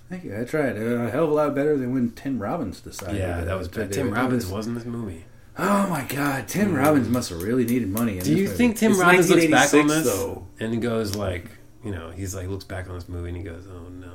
Thank you. I tried. Uh, a hell of a lot better than when Tim Robbins decided. Yeah, that was to bad. Tim. Robbins was in this movie. Oh my God, Tim Robbins must have really needed money. Do you movie. think Tim It's Robbins looks back on this though. and he goes like, you know, he's like looks back on this movie and he goes, oh no.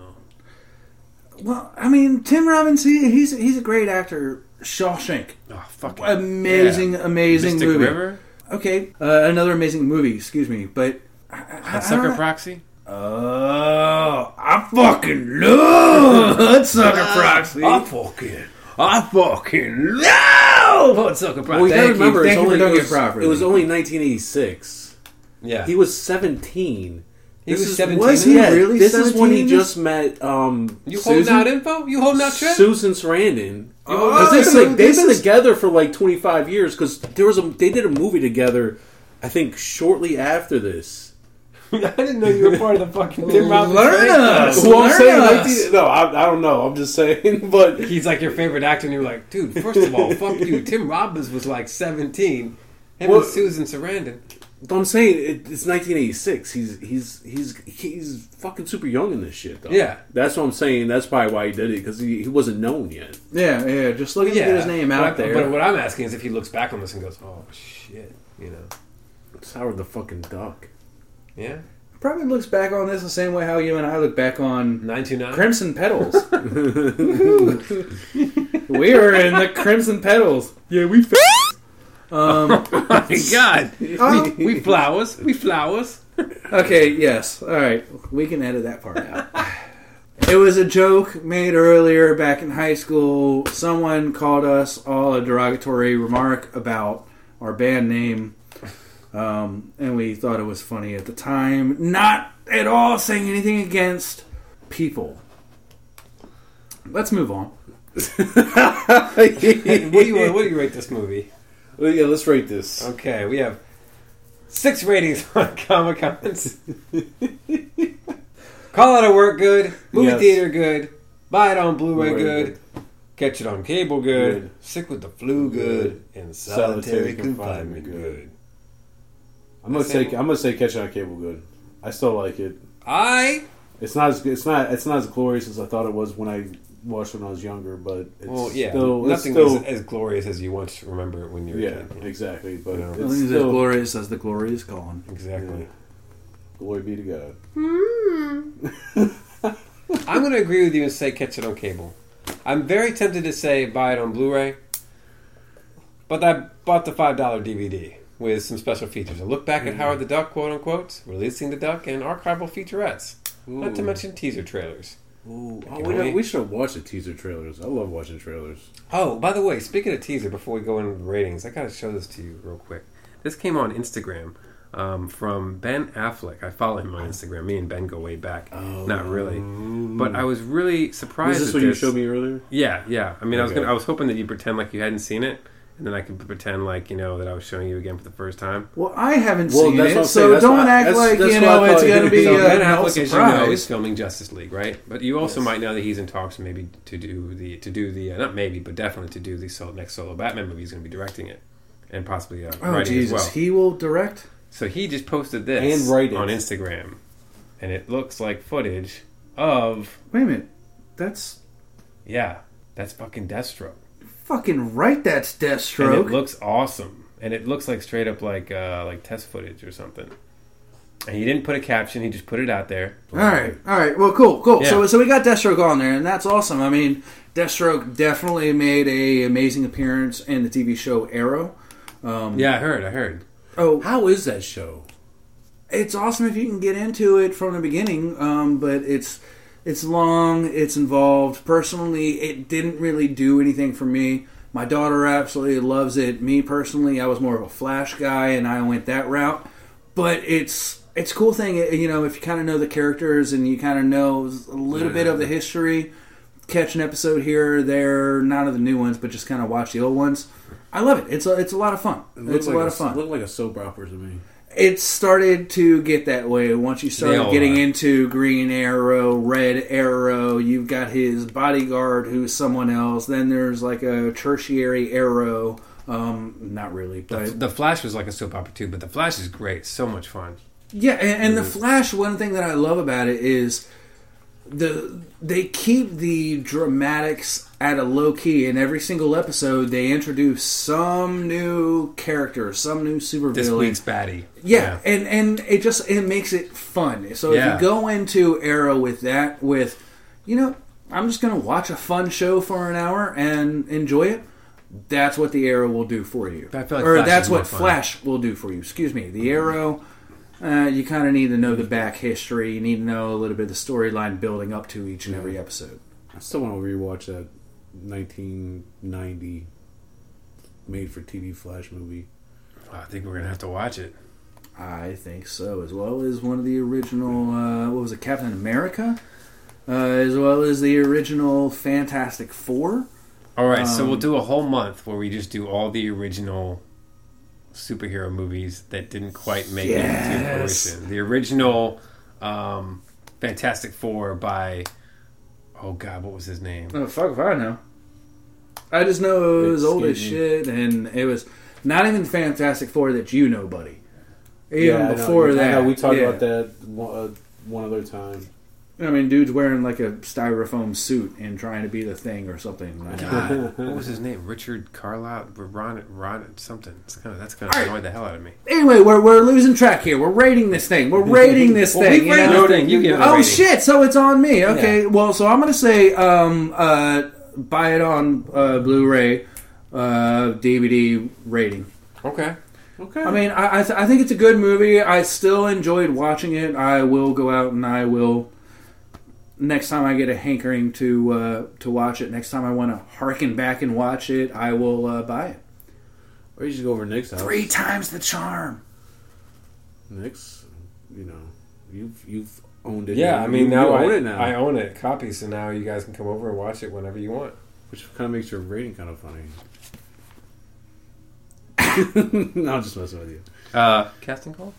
Well, I mean, Tim Robbins. He, he's he's a great actor. Shawshank, Oh fucking amazing, yeah. amazing Mystic movie. River, Okay, uh, another amazing movie. Excuse me, but I, I, I Sucker Proxy. Oh, I fucking love Sucker Proxy. I fucking, I fucking love Hudsucker Proxy. Well, you gotta you. remember, Thank it's you for only, doing it, it was, properly. it was only 1986. yeah, He was 17. He was 17? Was he Yeah, really This is when he 17? just met um, you holding Susan, out info? You holding out trip? Susan Sarandon. Oh, Because they've, so been, they've been together for like 25 years. Because there was a they did a movie together. I think shortly after this. I didn't know you were part of the fucking Tim Robbins. Learn fan us. club. Well, I'm Learn saying, us. 19 no, I, I don't know. I'm just saying, but He's like your favorite actor, and you're like, dude. First of all, fuck you. Tim Robbins was like 17. Him Well- and Susan Sarandon. But I'm saying it, it's 1986. He's he's he's he's fucking super young in this shit. Though. Yeah. that's what I'm saying. That's probably why he did it because he, he wasn't known yet. Yeah, yeah. Just looking to get his name but, out there. But what I'm asking is if he looks back on this and goes, "Oh shit," you know? It's Howard the fucking Duck. Yeah, Probably looks back on this the same way how you and I look back on nine two nine. Crimson Petals. we were in the Crimson Petals. Yeah, we. F- um. My God, oh, we flowers, we flowers. Okay, yes. All right. We can edit that part out. It was a joke made earlier back in high school. Someone called us all a derogatory remark about our band name. Um, and we thought it was funny at the time. Not at all saying anything against people. Let's move on. what do you what do you rate this movie? Well, yeah, let's rate this. Okay, we have six ratings on Comic Cons. Call it a work good, movie Yes. theater good, buy it on Blu-ray Blu-ray good, catch it on cable good, Good. sick with the flu good, and solitary confinement good. I'm gonna say I'm gonna say Catch It on Cable good. I still like it. I It's not as it's not it's not as glorious as I thought it was when I watched when I was younger, but it's well, yeah, still, it's nothing still, is as glorious as you once remember it when you were yeah, a kid. exactly. But Yeah. it's Nothing's as still, glorious as the glory is gone. Exactly. glory be to God. Hmm. I'm going to agree with you and say catch it on cable. I'm very tempted to say buy it on Blu-ray, but I bought the five dollar DVD with some special features. A look back at Howard the Duck, quote unquote, releasing the Duck, and archival featurettes. Not to mention teaser trailers. Ooh, oh, we, know we should have watched the teaser trailers. I love watching trailers. Oh, by the way, speaking of teaser, before we go into the ratings, I got to show this to you real quick. This came on Instagram um, from Ben Affleck. I follow him on Instagram. Me and Ben go way back. Oh. Not really, but I was really surprised. Was this at what you showed me earlier? Yeah, yeah. I mean, I was gonna, I was hoping that you pretend like you hadn't seen it, and then I can pretend like you know that I was showing you again for the first time. Well, I haven't Well, seen it, so don't why- act that's- like that's you know it's going to be so a Ben no Affleck, as you know, is surprise. filming Justice League, right? But you also Yes. might know that he's in talks, maybe to do the to do the uh, not maybe, but definitely to do the solo, next solo Batman movie. He's going to be directing it and possibly uh, Oh writing Jesus, as well. he will direct. So he just posted this And write on Instagram, and it looks like footage of Wait a minute, that's yeah, that's fucking Deathstroke. Fucking right. That's Deathstroke. and it looks awesome and it looks like straight up like uh like test footage or something and he didn't put a caption he just put it out there All right, all right. Well, cool, cool. So, so we got Deathstroke on there, and that's awesome. I mean, Deathstroke definitely made a amazing appearance in the TV show Arrow. Um, yeah i heard i heard Oh, How is that show? it's awesome if you can get into it from the beginning. Um, but it's it's long, it's involved. Personally, it didn't really do anything for me. My daughter absolutely loves it. Me personally, I was more of a Flash guy, and I went that route. But it's it's a cool thing, uh, you know, if you kind of know the characters and you kind of know a little Yeah. bit of the history, catch an episode here or there, not of the new ones, but just kind of watch the old ones. I love it. It's a, it's a lot of fun. It It's a like lot of fun. Looked like a soap opera to me. It started to get that way once you started getting are. into Green Arrow, Red Arrow. You've got his bodyguard who's someone else. Then there's like a tertiary Arrow. Um, not really, but The Flash was like a soap opera too, but the Flash is great. So much fun. yeah. And, and the Flash. One thing that I love about it is the they keep the dramatics at a low key. In every single episode, they introduce some new character, some new supervillain. This week's baddie. Yeah, and and it just it makes it fun. So Yeah. if you go into Arrow with that, with you know, I'm just gonna watch a fun show for an hour and enjoy it. That's what the Arrow will do for you, like or that's what. Flash will do for you. Excuse me, the Arrow. Uh, you kind of need to know the back history. You need to know a little bit of the storyline building up to each and every episode. I still want to rewatch that 1990 made for TV Flash movie. I think we're gonna have to watch it. I think so, as well as one of the original. Uh, what was it, Captain America? Uh, as well as the original Fantastic Four. All right, so Um, we'll do a whole month where we just do all the original superhero movies that didn't quite make it to fruition. The original um, Fantastic Four by oh god, what was his name? Oh fuck if I know. I just know it was It's old as shit, and it was not even Fantastic Four that you know, buddy. Even Yeah, I know. before I that, know, we talked yeah. about that uh, one other time. I mean, dude's wearing like a styrofoam suit and trying to be the thing or something. God, what was his name? Richard Carlisle, Ron, Ron, something. It's kind of that's kind of All right. annoyed the hell out of me. Anyway, we're, we're losing track here. We're rating this thing. We're rating this Well, thing. we you rated know? thing. You give it a Oh rating. shit! So it's on me. Okay. Well, so I'm gonna say um, uh, buy it on uh, Blu-ray, uh, DVD rating. Okay, Okay. I mean, I I, th- I think it's a good movie. I still enjoyed watching it. I will go out and I will. Next time I get a hankering to uh, to watch it, next time I want to harken back and watch it, I will uh, buy it. or you should go over to Nick's house. Three times the charm. Nick's, you know, you've you've owned it. yeah. You- I mean, you now I own it now, I own it, copy. So now you guys can come over and watch it whenever you want. which kind of makes your rating kind of funny. no, I'm just messing with you. Uh, casting call.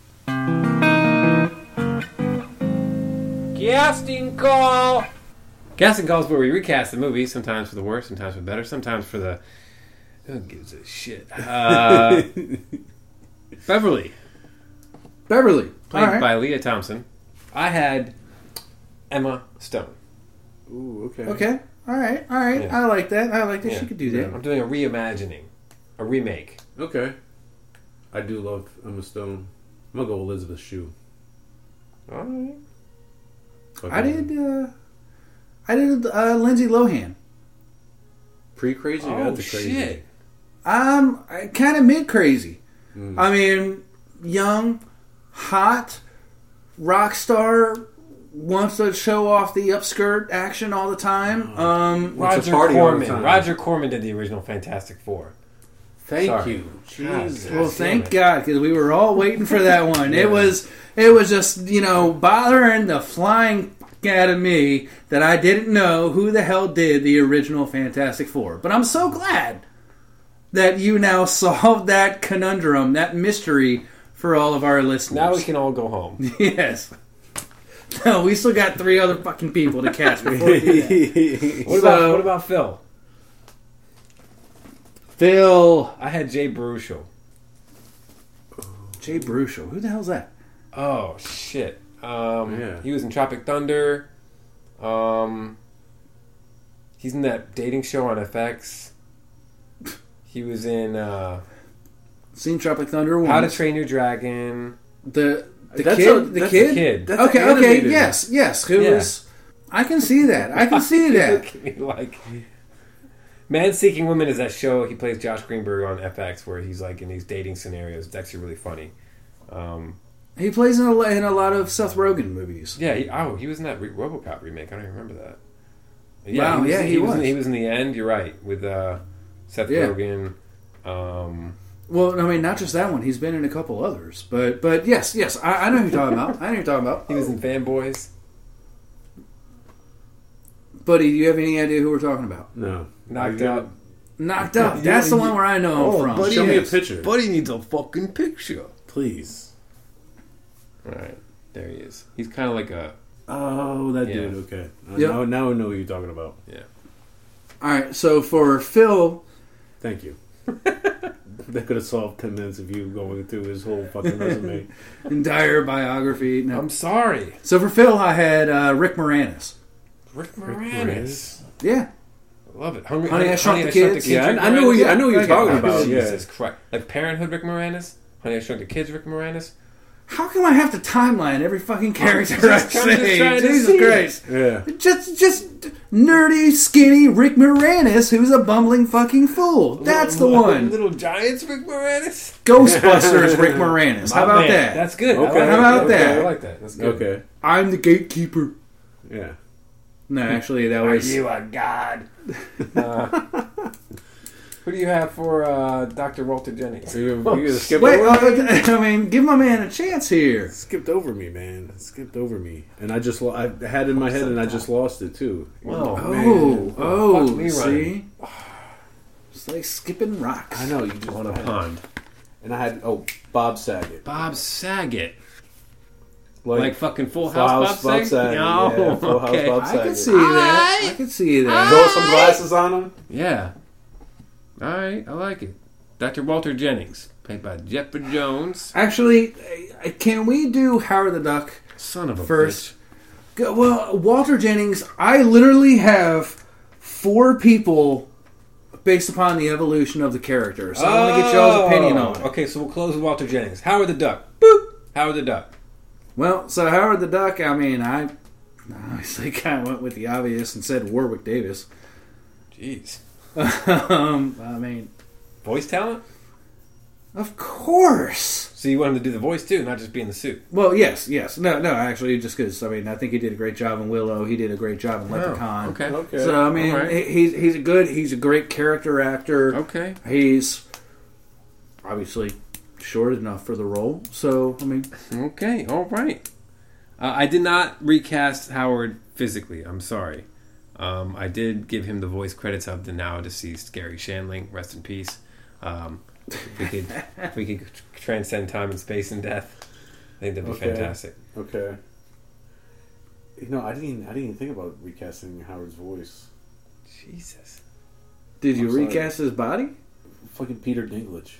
Casting call. Casting calls where we recast the movie, sometimes for the worse, sometimes for the better, sometimes for the who gives a shit. Uh, Beverly, Beverly, played All right. by Lea Thompson. I had Emma Stone. Ooh, okay. Okay. All right. All right. Yeah. I like that. I like that. Yeah. She could do that. I'm doing a reimagining, a remake. Okay. I do love Emma Stone. I'm gonna go Elizabeth Shue. All right. I did. Uh, I did uh, Lindsay Lohan. pre crazy. Oh the crazy. shit! Um, kind of mid crazy. Mm. I mean, young, hot, rock star, wants to show off the upskirt action all the time. Um, Roger party all the Corman. time. Roger Corman did the original Fantastic Four. Thank Sorry. you. Jesus. well, thank. God because we were all waiting for that one. Yeah. It was it was just you know bothering the flying fuck out of me that I didn't know who the hell did the original Fantastic Four. But I'm so glad that you now solved that conundrum, that mystery for all of our listeners. Now we can all go home. Yes. No, we still got three other fucking people to cast before we do that. What So- about what about Phil? Phil I had Jay Baruchel. Jay Baruchel. Who the hell's that? Oh shit! Um, Yeah. He was in Tropic Thunder. Um, he's in that dating show on FX. He was in uh, Seen Tropic Thunder once. How to Train Your Dragon. the the That's kid. a- the kid. a kid. That's okay. Okay. Yes. Yes. Who Yeah. was? I can see that. I can see that. look at me like Man Seeking Women is that show he plays Josh Greenberg on FX where he's like in these dating scenarios. It's actually really funny. Um, He plays in a, in a lot of Seth Rogen movies. yeah, he, oh, he was in that re- RoboCop remake. I don't even remember that. Wow, he was, yeah, he, he was. in- he was in the end. You're right with uh, Seth Yeah. Rogen. Um, Well, I mean, not just that one. He's been in a couple others, but but yes, yes, I, I know who you're talking about. I know who you're talking about. He was in Fanboys. Buddy, do you have any idea who we're talking about? No. Knocked out. Knocked up. That's the one where I know him from. buddy. Show me a picture. Buddy needs a fucking picture. Please. All right, there he is. He's kind of like a Oh, that Yeah. dude. Okay. Uh, Yep. Now, now I know what you're talking about. yeah. All right, so for Phil, Thank you. that could have solved 10 minutes of you going through his whole fucking resume. entire biography. No. I'm sorry, So for Phil, I had uh, Rick Moranis. Rick Moranis. Yeah, I love it. Hungry, Honey, I Shrunk the Kids. Yeah, I, I know. What you, I know what you're talking Oh, about. Yeah. Jesus Christ. Like Parenthood, Rick Moranis. Honey, I Shrunk the Kids, Rick Moranis. how come I have to timeline every fucking oh, character I just say? Jesus. Christ! Yeah. Just, just nerdy, skinny Rick Moranis, who's a bumbling fucking fool. That's the Little- one. Little Giants, Rick Moranis. Ghostbusters, Rick Moranis. How about man. that? That's good. Okay. How about Okay, that? I like that. That's good. Okay. I'm the gatekeeper. Yeah. No, actually, that was. You a god? Uh, who do you have for uh, Dr. Walter Jennings? So you, you gonna skip Wait, over uh, I mean, give my man a chance here. Skipped over me, man. Skipped over me, and I just lo- I had it in my head, and I just lost it too. Wow. Oh, oh, Fuck me see? It's like skipping rocks. I know you just On a pond. And I had oh Bob Saget, Bob Saget. Like, fucking Full House Full Bob, House Bob Saget? Saget, No, yeah, Full House okay. Bob I can could see that. I can see that. Throw some glasses on him. Yeah. All right, I like it. Dr. Walter Jennings, played by Jeffrey Jones. Actually, uh, can we do Howard the Duck Son of a first? Go- Well, Walter Jennings, I literally have four people based upon the evolution of the character. So I want to get y'all's opinion on it. Oh, Okay, so we'll close with Walter Jennings. Howard the Duck. Boop. Howard the Duck. Well, so Howard the Duck, I mean, I obviously kind of went with the obvious and said Warwick Davis. Jeez. um, I mean, Voice talent? of course. So you want him to do the voice too, not just be in the suit. Well, yes, yes. No, no, actually, just because, I mean, I think he did a great job in Willow. He did a great job in Leprechaun. Oh, okay. Okay. So, I mean, All right. he- he's, he's a good, he's a great character actor. Okay. He's obviously short enough for the role. So, I mean, Okay. All right. Uh, I did not recast Howard physically. I'm sorry. Um, I did give him the voice credits of the now deceased Garry Shandling. Rest in peace. Um, if we could, if we could transcend time and space and death. I think that'd be Okay. fantastic. Okay. You know, I didn't. Even, I didn't even think about recasting Howard's voice. Jesus. did you I'm sorry. recast his body? Fucking Peter Dinklage.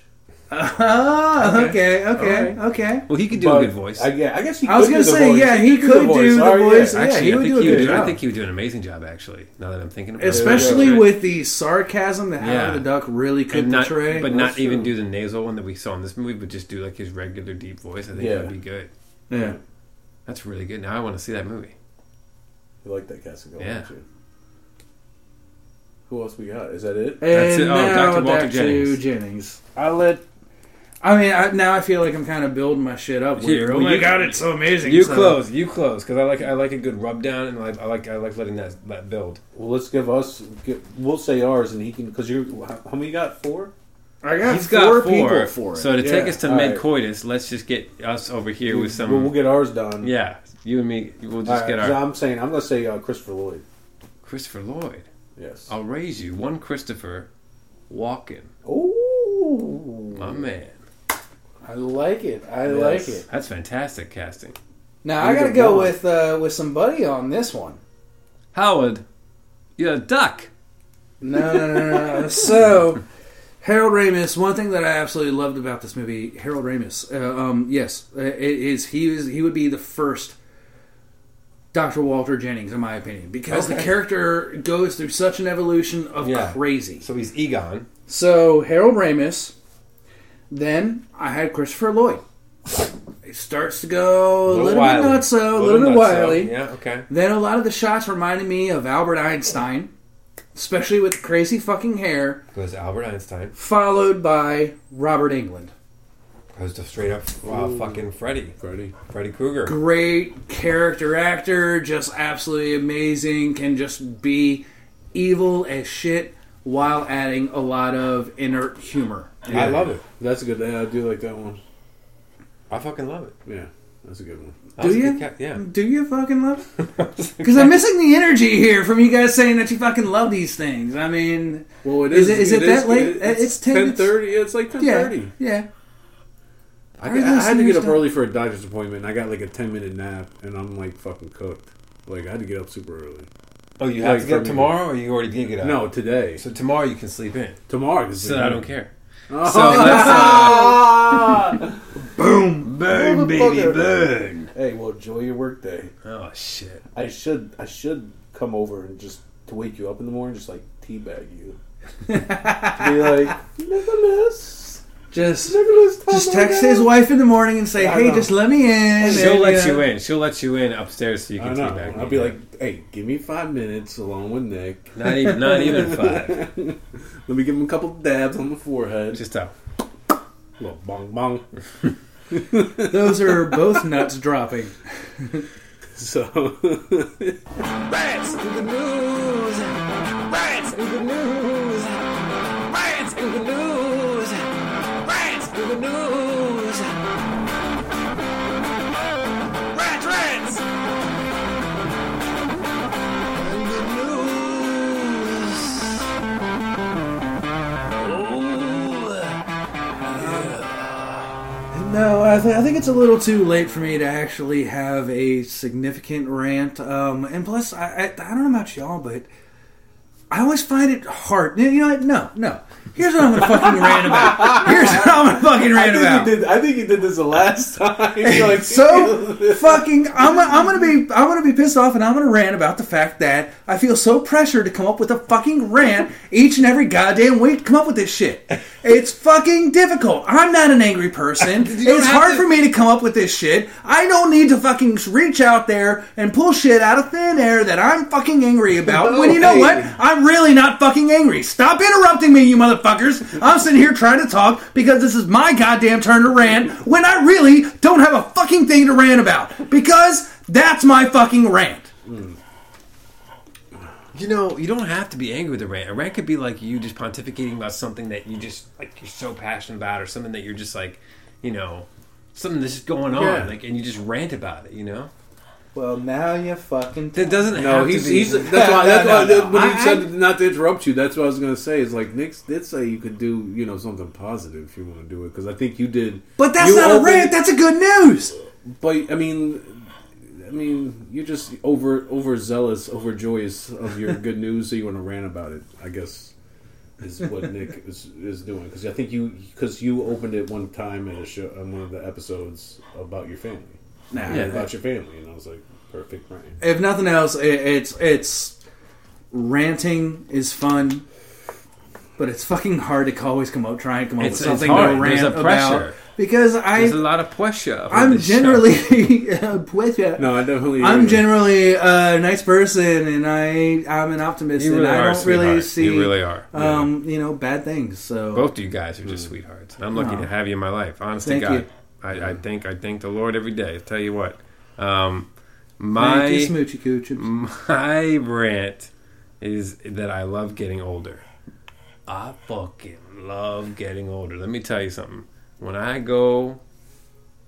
Ah, okay, Okay. okay, All okay. Well, he could do But a good voice. I, yeah, I guess he. Couldn't. I was gonna do the say, voice. yeah, he could could do the Oh, yeah. voice. Yeah, Actually, he I would think do a he good would. I think he would do an amazing job. Actually, now that I'm thinking about Especially it, especially with the sarcasm that Howard the Duck really could not, portray. but not That's even do the nasal one that we saw in this movie, but just do like his regular deep voice. I think Yeah. that'd be good. yeah. That's really good. Now I want to see that movie. You like that casting, Yeah. don't? Who else we got? Is that it? That's and it. Oh, now Dr. Walter back Jennings. to Jennings. I let. I mean, I, now I feel like I'm kind of building my shit up. Here, Here, oh well, you- got it so amazing. You so- close, you close, because I like I like a good rub down, and I like I like, I like letting that that build. Well, let's give us. Give, we'll say ours, and he can. Because you, how, how many you got? Four. I got He's four, got four, people for it. so to take us to All mid right. let's just get us over here with some. We'll, we'll get ours done. yeah, you and me, we'll just right, get so our I'm saying I'm gonna say uh, Christopher Lloyd. Christopher Lloyd. Yes. I'll raise you one Christopher Walken, Oh, my man. I like it. I Yes. like it. That's fantastic casting. Now I gotta go one. with uh, with somebody on this one. Howard, you're a duck. No, no, no, no. no. so, Harold Ramis. One thing that I absolutely loved about this movie, Harold Ramis. Uh, um, yes, it is he was he would be the first Dr. Walter Jennings, in my opinion, because the character goes through such an evolution of Yeah. crazy. So he's Egon. So Harold Ramis. Then I had Christopher Lloyd. It starts to go a little, wily. bit nutso, a little, bit nutso. wily. Yeah, okay. Then a lot of the shots reminded me of Albert Einstein, especially with the crazy fucking hair, Goes to Albert Einstein. followed by Robert Englund. Goes the straight up uh, fucking Freddy. Freddie. Freddy Krueger. Great character actor, just absolutely amazing, can just be evil as shit while adding a lot of inert humor. I love it. That's a good. I do like that one. I fucking love it. Yeah, that's a good one. That Do you? ca- yeah. Do you fucking love? Because I'm missing the energy here from you guys saying that you fucking love these things. I mean, Well, it Is is. it- is it that late? It's, It's 10 ten thirty. It's like ten yeah, thirty. yeah. I, Our I had to get up listeners early for a doctor's appointment. and I got like a ten minute nap, and I'm like fucking cooked. Like I had to get up super early. Oh, you have Like to get up tomorrow, or you already did get up? No, today. So tomorrow you can sleep in. Tomorrow. So I don't care. Oh. So let's. Uh, Boom. Burn, baby, burn. Hey, well, enjoy your work day. oh shit! I should I should come over and just to wake you up in the morning, just like teabag you. to be like Nicholas, Just, just text down." his wife in the morning and say, I "Hey, know. just let me in." She'll and, let know, you uh, in. She'll let you in upstairs so you can know. back. I'll be like, hey, give me five minutes along with Nick. not even, not even five. Let me give him a couple dabs on the forehead. Just a little bong bong. Those are both nuts dropping. So Rants in the news. Rants in the news. Rants in the news. The news. Rants, rants. In the news. No, I, th- I think it's a little too late for me to actually have a significant rant. Um, and plus, I, I, I don't know about y'all, but I always find it hard. You know? No, no. Here's what I'm gonna fucking rant about. Here's what I'm gonna fucking rant think, about. did, I think you did this the last time. You're like, so fucking I'm, I'm gonna be I'm gonna be pissed off and I'm gonna rant about the fact that I feel so pressured to come up with a fucking rant each and every goddamn week to come up with this shit. It's fucking difficult. I'm not an angry person. It's hard to- for me to come up with this shit. I don't need to fucking reach out there and pull shit out of thin air that I'm fucking angry about. when you know hey. what? I'm really not fucking angry. Stop interrupting me, you motherfuckers. I'm sitting here trying to talk because this is my goddamn turn to rant when I really don't have a fucking thing to rant about. Because that's my fucking rant. You know, you don't have to be angry with a rant. A rant could be like you just pontificating about something that you just like you're so passionate about, or something that you're just like, you know, something that's just going on, Yeah. like, and you just rant about it. You know, Well, now you're fucking. it doesn't No, have he's to be. he's. That's why. That's No, why. no, no. When he I- said not to interrupt you, that's what I was gonna say. Is like Nick did say you could do you know something positive if you want to do it because I think you did. But that's you not a rant. That's a good news. But I mean, I mean, you're just over overzealous, overjoyous of your good news, so you want to rant about it. I guess is what Nick is, is doing because I think you because you opened it one time at a show on one of the episodes about your family. Nah. Yeah, about your family, and I was like, perfect rant. If nothing else, it, it's it's ranting is fun, but it's fucking hard to always come up try and come up It's- with it's something hard. to rant There's a about because I There's a lot of pressure. on I'm this show. generally pressure. No, I definitely. I'm generally a nice person, and I I'm an optimist, You and really I are, a don't really see You really are. um you know bad things. So Both of you guys are just sweethearts, and I'm lucky Aw. to have you in my life. Honest Thank to God, you. I, I thank I thank the Lord every day. I tell you what, um, my thank you, my rant is that I love getting older. I fucking love getting older. Let me tell you something. When I go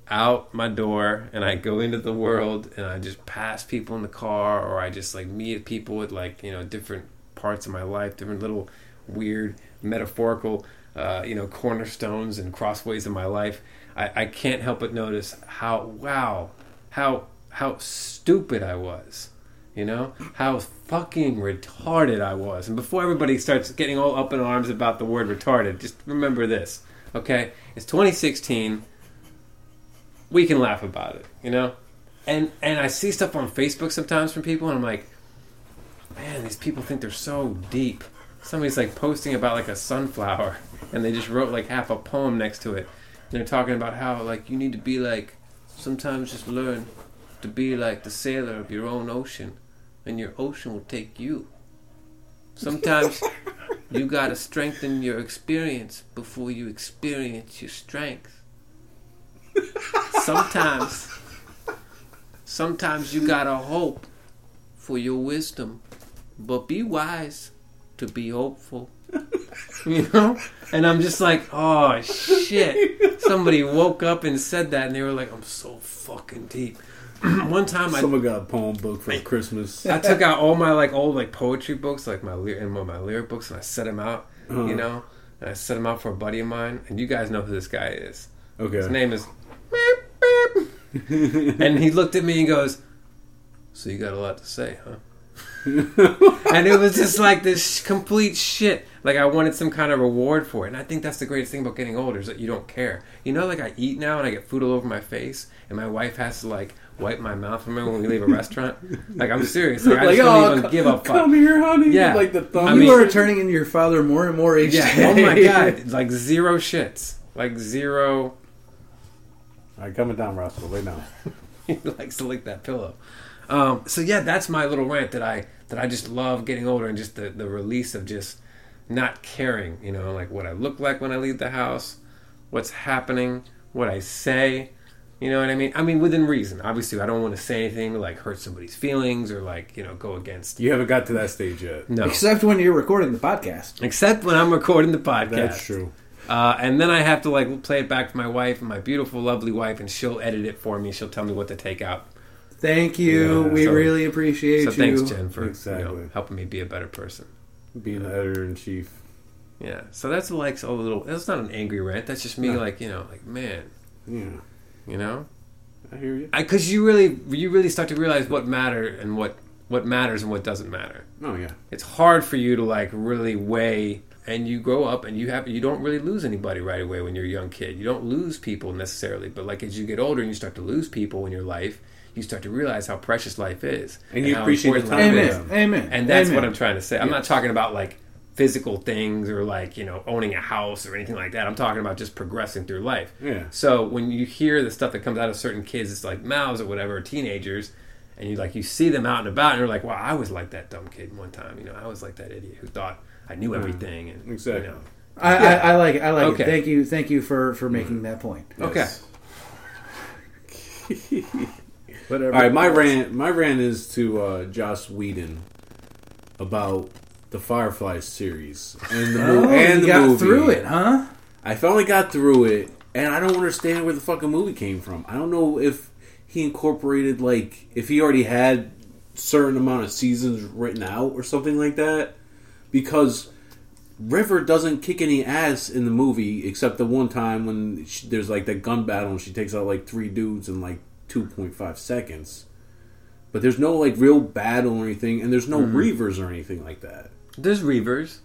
out my door and I go into the world and I just pass people in the car or I just like meet people at like, you know, different parts of my life, different little weird metaphorical uh, you know, cornerstones and crossways in my life, I, I can't help but notice how wow, how how stupid I was. You know how fucking retarded I was, and before everybody starts getting all up in arms about the word retarded, just remember this, okay? It's 2016. We can laugh about it, you know, and and I see stuff on Facebook sometimes from people, and I'm like, man, these people think they're so deep. Somebody's like posting about like a sunflower, and they just wrote like half a poem next to it. They're talking about how like you need to be like sometimes just learn to be like the sailor of your own ocean, and your ocean will take you. Sometimes you gotta strengthen your experience before you experience your strength. Sometimes, sometimes you gotta hope for your wisdom, but be wise to be hopeful. you know. And I'm just like, oh shit! Somebody woke up and said that, and they were like, I'm so fucking deep. One time I Someone got a poem book for Christmas. I took out all my like old like poetry books, like my and my lyric books, and I set them out. You uh-huh. know, and I set them out for a buddy of mine, and you guys know who this guy is. Okay, his name is. and he looked at me and goes, "So you got a lot to say, huh?" and it was just like this complete shit. Like I wanted some kind of reward for it, and I think that's the greatest thing about getting older is that you don't care. You know, like I eat now and I get food all over my face, and my wife has to like wipe my mouth. Remember when we leave a restaurant? Like I'm serious. Like, I Like, just don't oh, even co- give a fuck. Come here, honey. Yeah. Like the thumb. I you mean- are turning into your father more and more each Yeah. day. Oh my god. Like zero shits. Like zero. All right, coming down, Roscoe. Wait now. he likes to lick that pillow. Um, so yeah, that's my little rant that I that I just love getting older and just the, the release of just not caring, you know, like what I look like when I leave the house, what's happening, what I say, you know what I mean? I mean within reason. Obviously, I don't want to say anything to like hurt somebody's feelings or like you know go against. You haven't got to that stage yet. No, Except when you're recording the podcast. except when I'm recording the podcast. That's true. Uh, and then I have to like play it back to my wife, my beautiful, lovely wife, and she'll edit it for me. She'll tell me what to take out. Thank you. Yeah, we so- really appreciate you. So you. thanks, Jen, for you know, Exactly. helping me be a better person. Being the editor in chief. Yeah. So that's like a little. That's not an angry rant. That's just me, No. like you know, like man, Yeah. you know, I hear you. because you really, you really start to realize what matter and what what matters and what doesn't matter. Oh, yeah. It's hard for you to like really weigh. And you grow up, and you have you don't really lose anybody right away when you're a young kid. You don't lose people necessarily, but like as you get older and you start to lose people in your life, you start to realize how precious life is, And you appreciate the time life with is. Amen. Amen. And that's Amen. what I'm trying to say. I'm not talking about like physical things or like, you know, owning a house or anything like that. I'm talking about just progressing through life. Yeah. So when you hear the stuff that comes out of certain kids, it's like mouths or whatever, or teenagers, and you like you see them out and about and you're like, Wow, I was like that dumb kid one time, you know, I was like that idiot who thought I knew everything and Exactly. you know. I, I, I like it. I like Okay. it. Thank you. Thank you for for mm-hmm. making that point. Okay. Whatever. All right, my rant. My rant is to uh, Joss Whedon about the Firefly series and the, mo- Oh, and the got movie. through it, huh? I finally got through it, and I don't understand where the fucking movie came from. I don't know if he incorporated like if he already had certain amount of seasons written out or something like that, because River doesn't kick any ass in the movie except the one time when she, there's like that gun battle and she takes out like three dudes in like two point five seconds. But there's no like real battle or anything, and there's no Reavers or anything like that. There's Reavers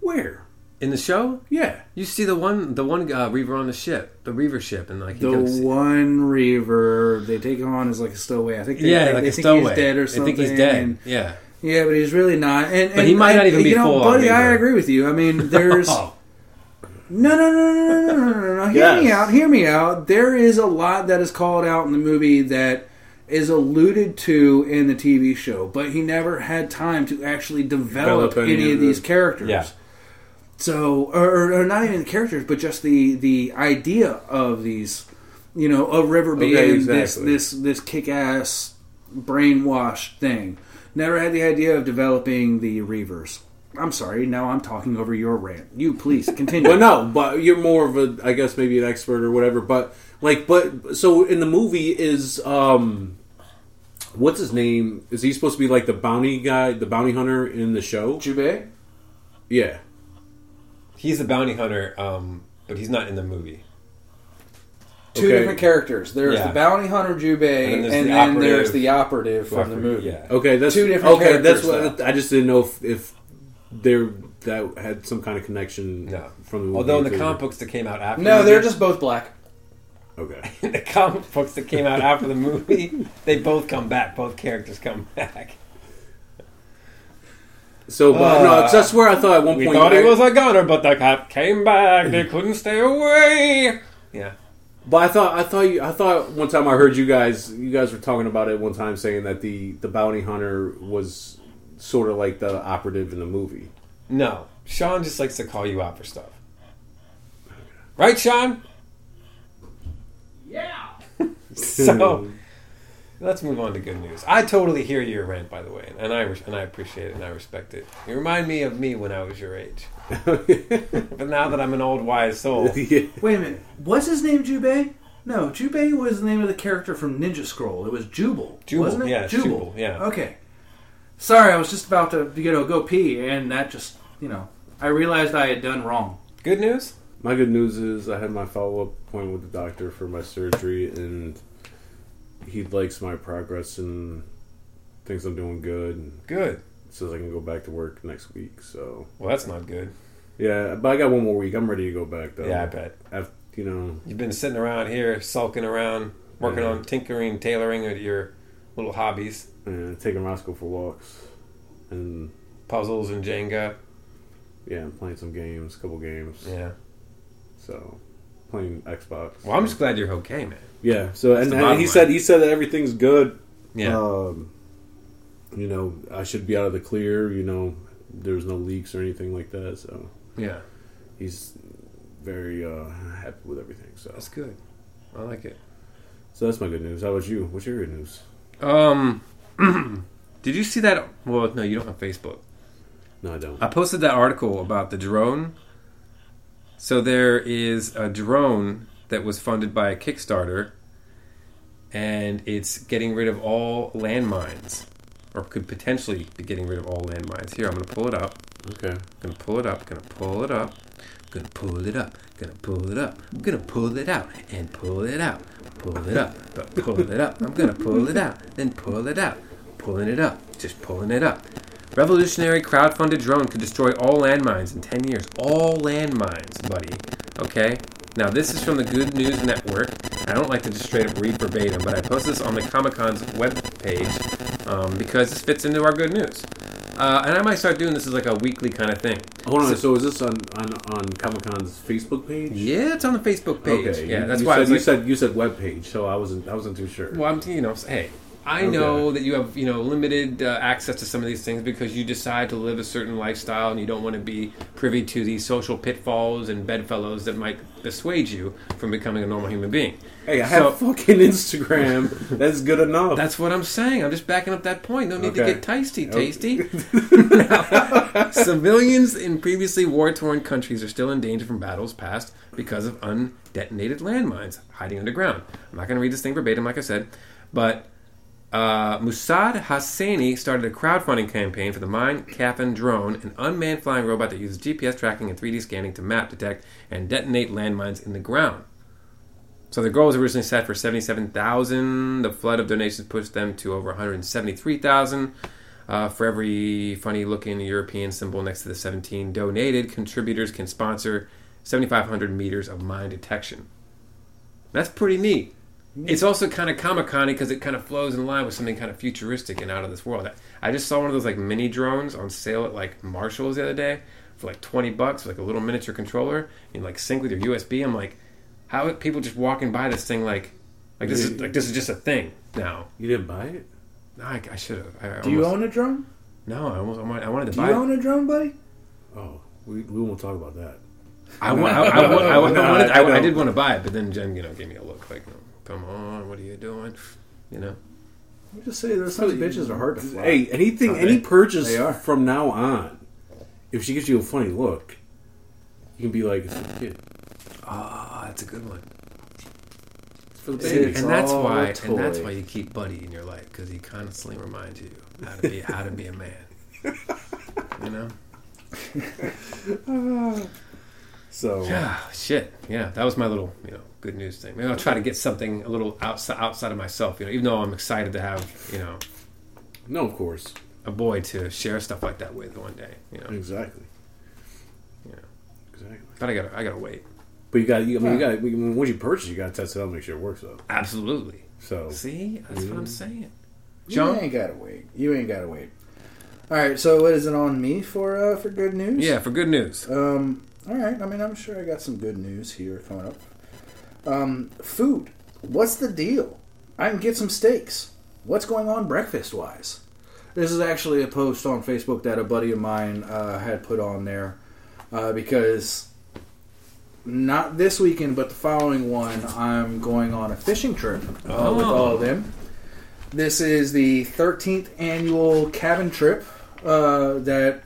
Where? in the show. Yeah. You see the one the one uh, Reaver on the ship, the Reaver ship, and like he The one Reaver they take him on as like a stowaway. I think they, yeah, they, like they a think stowaway. he's dead or They something. think he's dead. and- yeah. yeah, but he's really not. And, But he might not even be you know, full buddy. I agree with you. I mean, there's No, no, no, no, no, no, no, no. Hear yes. me out. Hear me out. There is a lot that is called out in the movie that is alluded to in the TV show, but he never had time to actually develop, develop any, of these characters. Yeah. So, or, or, not even the characters, but just the the idea of these, you know, of River being okay, exactly. this this this kick ass brainwashed thing. Never had the idea of developing the Reavers. I'm sorry. Now I'm talking over your rant. You please continue. Well, no, but you're more of a, I guess, maybe an expert or whatever. But like, but so in the movie is um, what's his name? Is he supposed to be like the bounty guy, the bounty hunter in the show? Jubei? Yeah. he's the bounty hunter, um, but he's not in the movie. Two Okay. different characters. There's Yeah. the bounty hunter Jubei, And and then then, there's the operative. there's the operative from the movie. Yeah. Okay, that's Two different Okay, that's characters, what I just didn't know if, if there that had some kind of connection. No. from the movie. Although in the to- comic books that came out after, No, the they're movie- just both black. okay. the comic books that came out after the movie. They both come back. Both characters come back. So, but no, 'cause that's where I thought at one We point thought he was a gunner, but the cop came back. They couldn't stay away. Yeah. But I thought I thought you, I thought one time I heard you guys you guys were talking about it one time saying that the the bounty hunter was sort of like the operative in the movie. No, Sean just likes to call you out for stuff. Right, Sean? Yeah. so let's move on to good news. I totally hear your rant, by the way, and I and I appreciate it and I respect it. You remind me of me when I was your age. but now that I'm an old wise soul, yeah. Wait a minute. Was his name Jubei? No, Jubei was the name of the character from Ninja Scroll. It was Jubal, Jubal, wasn't it? yeah, it's Jubal, yeah. Okay. Sorry, I was just about to you know go pee, and that just you know I realized I had done wrong. good news. My good news is I had my follow up appointment with the doctor for my surgery, and he likes my progress and thinks I'm doing good. And Good. says I can go back to work next week. So Well, that's not good. yeah, but I got one more week. I'm ready to go back though. Yeah, I bet. I've, you know, You've been sitting around here, sulking around, working Yeah. on tinkering, tailoring at your little hobbies, uh, taking Roscoe for walks, and puzzles and Jenga. yeah, and playing some games, couple games. Yeah. So playing Xbox. Well, I'm just glad you're okay, man. yeah. So and, and he line. said he said that everything's good. Yeah. Um, you know, I should be out of the clear. You know, there's no leaks or anything like that. So yeah. he's very uh, happy with everything. So That's good. I like it. so that's my good news. How about you? What's your good news? Um, did you see that? Well, no, you don't have Facebook. No, I don't. I posted that article about the drone. So there is a drone that was funded by a Kickstarter, and it's getting rid of all landmines, or could potentially be getting rid of all landmines. Here, I'm going to pull it up. Okay. Gonna pull it up. Gonna pull it up. Gonna pull it up. Gonna pull it up. I'm gonna pull it out and pull it out. Pull it up. But pull it up. I'm gonna pull it out. Then pull it out. Pulling it up. Just pulling it up. Revolutionary crowd-funded drone could destroy all landmines in 10 years. All landmines, buddy. Okay? Now, this is from the Good News Network. I don't like to just straight up read verbatim, but I post this on the Comic Con's webpage um, because this fits into our good news. Uh, and I might start doing this as like a weekly kind of thing. Hold on. So- So, is this on on, on Comic Con's Facebook page? Yeah, it's on the Facebook page. Okay. Yeah, you, that's you why I said, you like, said you said web page, so I wasn't I wasn't too sure. well, I'm you know, hey, I Okay. know that you have you know limited uh, access to some of these things because you decide to live a certain lifestyle and you don't want to be privy to these social pitfalls and bedfellows that might dissuade you from becoming a normal human being. Hey, I So- have fucking Instagram. That's good enough. That's what I'm saying. I'm just backing up that point. No need to get tasty, Okay. tasty. Civilians in previously war-torn countries are still in danger from battles past because of undetonated landmines hiding underground. I'm not going to read this thing verbatim, like I said, but uh, Massoud Hassani started a crowdfunding campaign for the Mine Kafon drone, an unmanned flying robot that uses GPS tracking and 3D scanning to map, detect, and detonate landmines in the ground. So the goal was originally set for 77,000. The flood of donations pushed them to over 173,000. Uh, for every funny-looking European symbol next to the 17 donated, contributors can sponsor 7,500 meters of mine detection. That's pretty neat. It's also kind of Comic Con because it kind of flows in line with something kind of futuristic and out of this world. I just saw one of those like mini drones on sale at like Marshalls the other day for like 20 bucks, like a little miniature controller. You like sync with your USB. I'm like, how are people just walking by this thing like, like this is like this is just a thing now? you didn't buy it? No, I, I should have. I, I Do you almost- own a drone? No, I almost I wanted, I wanted to Do buy. you it. own a drone, buddy? Oh, we, we won't talk about that. I, wa- I, I, wa- I, wa- I, wanted, I I, I don't. did want to buy it, but then Jen, you know, gave me a look like, oh, "Come on, what are you doing?" You know. Let me just say, those sons of bitches are hard to fly. Hey, anything, Oh, any purchase they are. from now on, if she gives you a funny look, you can be like, it's for the kid. Oh, that's a good one. It's for the See, baby. It's and that's oh, why, a and that's why you keep Buddy in your life because he constantly reminds you how to be how to be a man. You know. So, Yeah, shit. Yeah, that was my little, you know, good news thing. Maybe I'll try to get something a little outside outside of myself. You know, even though I'm excited to have, you know, no, of course. a boy to share stuff like that with one day. You know, Exactly. Yeah. Exactly. but I gotta, I gotta wait. But you got, I mean, you got, I mean, once you purchase, you got to test it out, and make sure it works. Though. Absolutely. So, See, that's what I'm saying. You John? ain't gotta wait. You ain't gotta wait. All right. So, what is it on me for uh, for good news? Yeah, for good news. Um. All right. I mean, I'm sure I got some good news here coming up. Um. Food. What's the deal? I can get some steaks. What's going on breakfast wise? This is actually a post on Facebook that a buddy of mine uh, had put on there uh, because not this weekend, but the following one, I'm going on a fishing trip uh, with all of them. This is the 13th annual cabin trip uh, that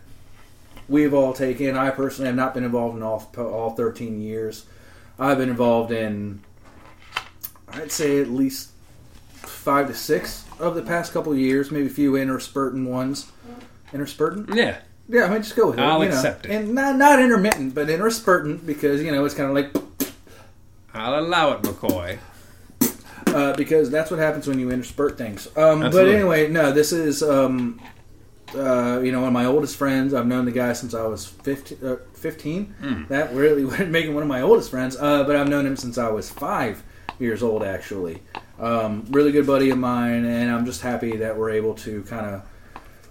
we've all taken. I personally have not been involved in all all 13 years. I've been involved in, I'd say at least five to six of the past couple of years, maybe a few interspurting ones. Interspurting? Yeah. Yeah, I mean, just go with it. I'll you know. accept it. And not not intermittent, but interspurtant because you know it's kind of like I'll allow it, McCoy. uh, because that's what happens when you interspurt things. Um, but anyway, no, this is um, uh, you know one of my oldest friends. I've known the guy since I was 15. Uh, 15. Hmm. That really would make him one of my oldest friends. Uh, but I've known him since I was five years old, actually. Um, really good buddy of mine, and I'm just happy that we're able to kind of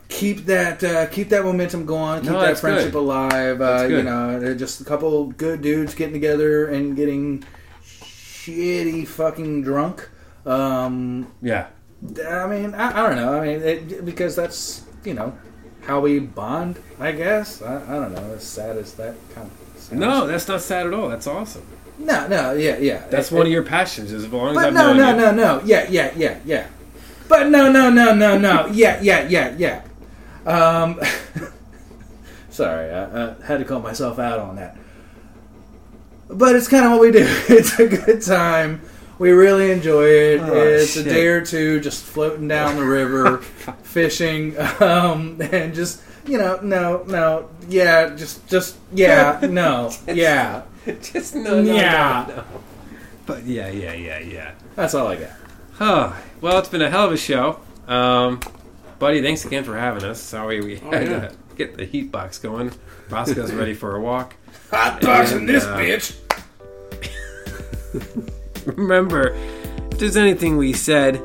keep that uh, keep that momentum going, keep No, that friendship good. alive. Uh, you know, they're just a couple good dudes getting together and getting shitty fucking drunk. Um, Yeah. I mean, I, I don't know. I mean, it, because that's you know how we bond. I guess I, I don't know. As sad as that kind of sounds. No, that's not sad at all. That's awesome. no, no, yeah, yeah. That's It- one it- of your passions. As long as I've no, known no, you. no, no. Yeah, yeah, yeah, yeah. But no, no, no, no, no. Yeah, yeah, yeah, yeah. Um, sorry, I, I had to call myself out on that. But it's kind of what we do. It's a good time. We really enjoy it. Oh, it's shit. a day or two just floating down the river, fishing, um, and just you know, no, no, yeah, just, just, yeah, no, yeah. Just no, no, Yeah. no, no. But yeah, yeah, yeah, yeah. That's all I got. Oh, well, it's been a hell of a show. Um, buddy, thanks again for having us. Sorry we Oh, had yeah. to get the heat box going. Roscoe's ready for a walk. Hot boxing this bitch. Remember, if there's anything we said,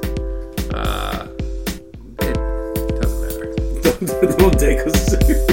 uh, it doesn't matter. Don't take us serious.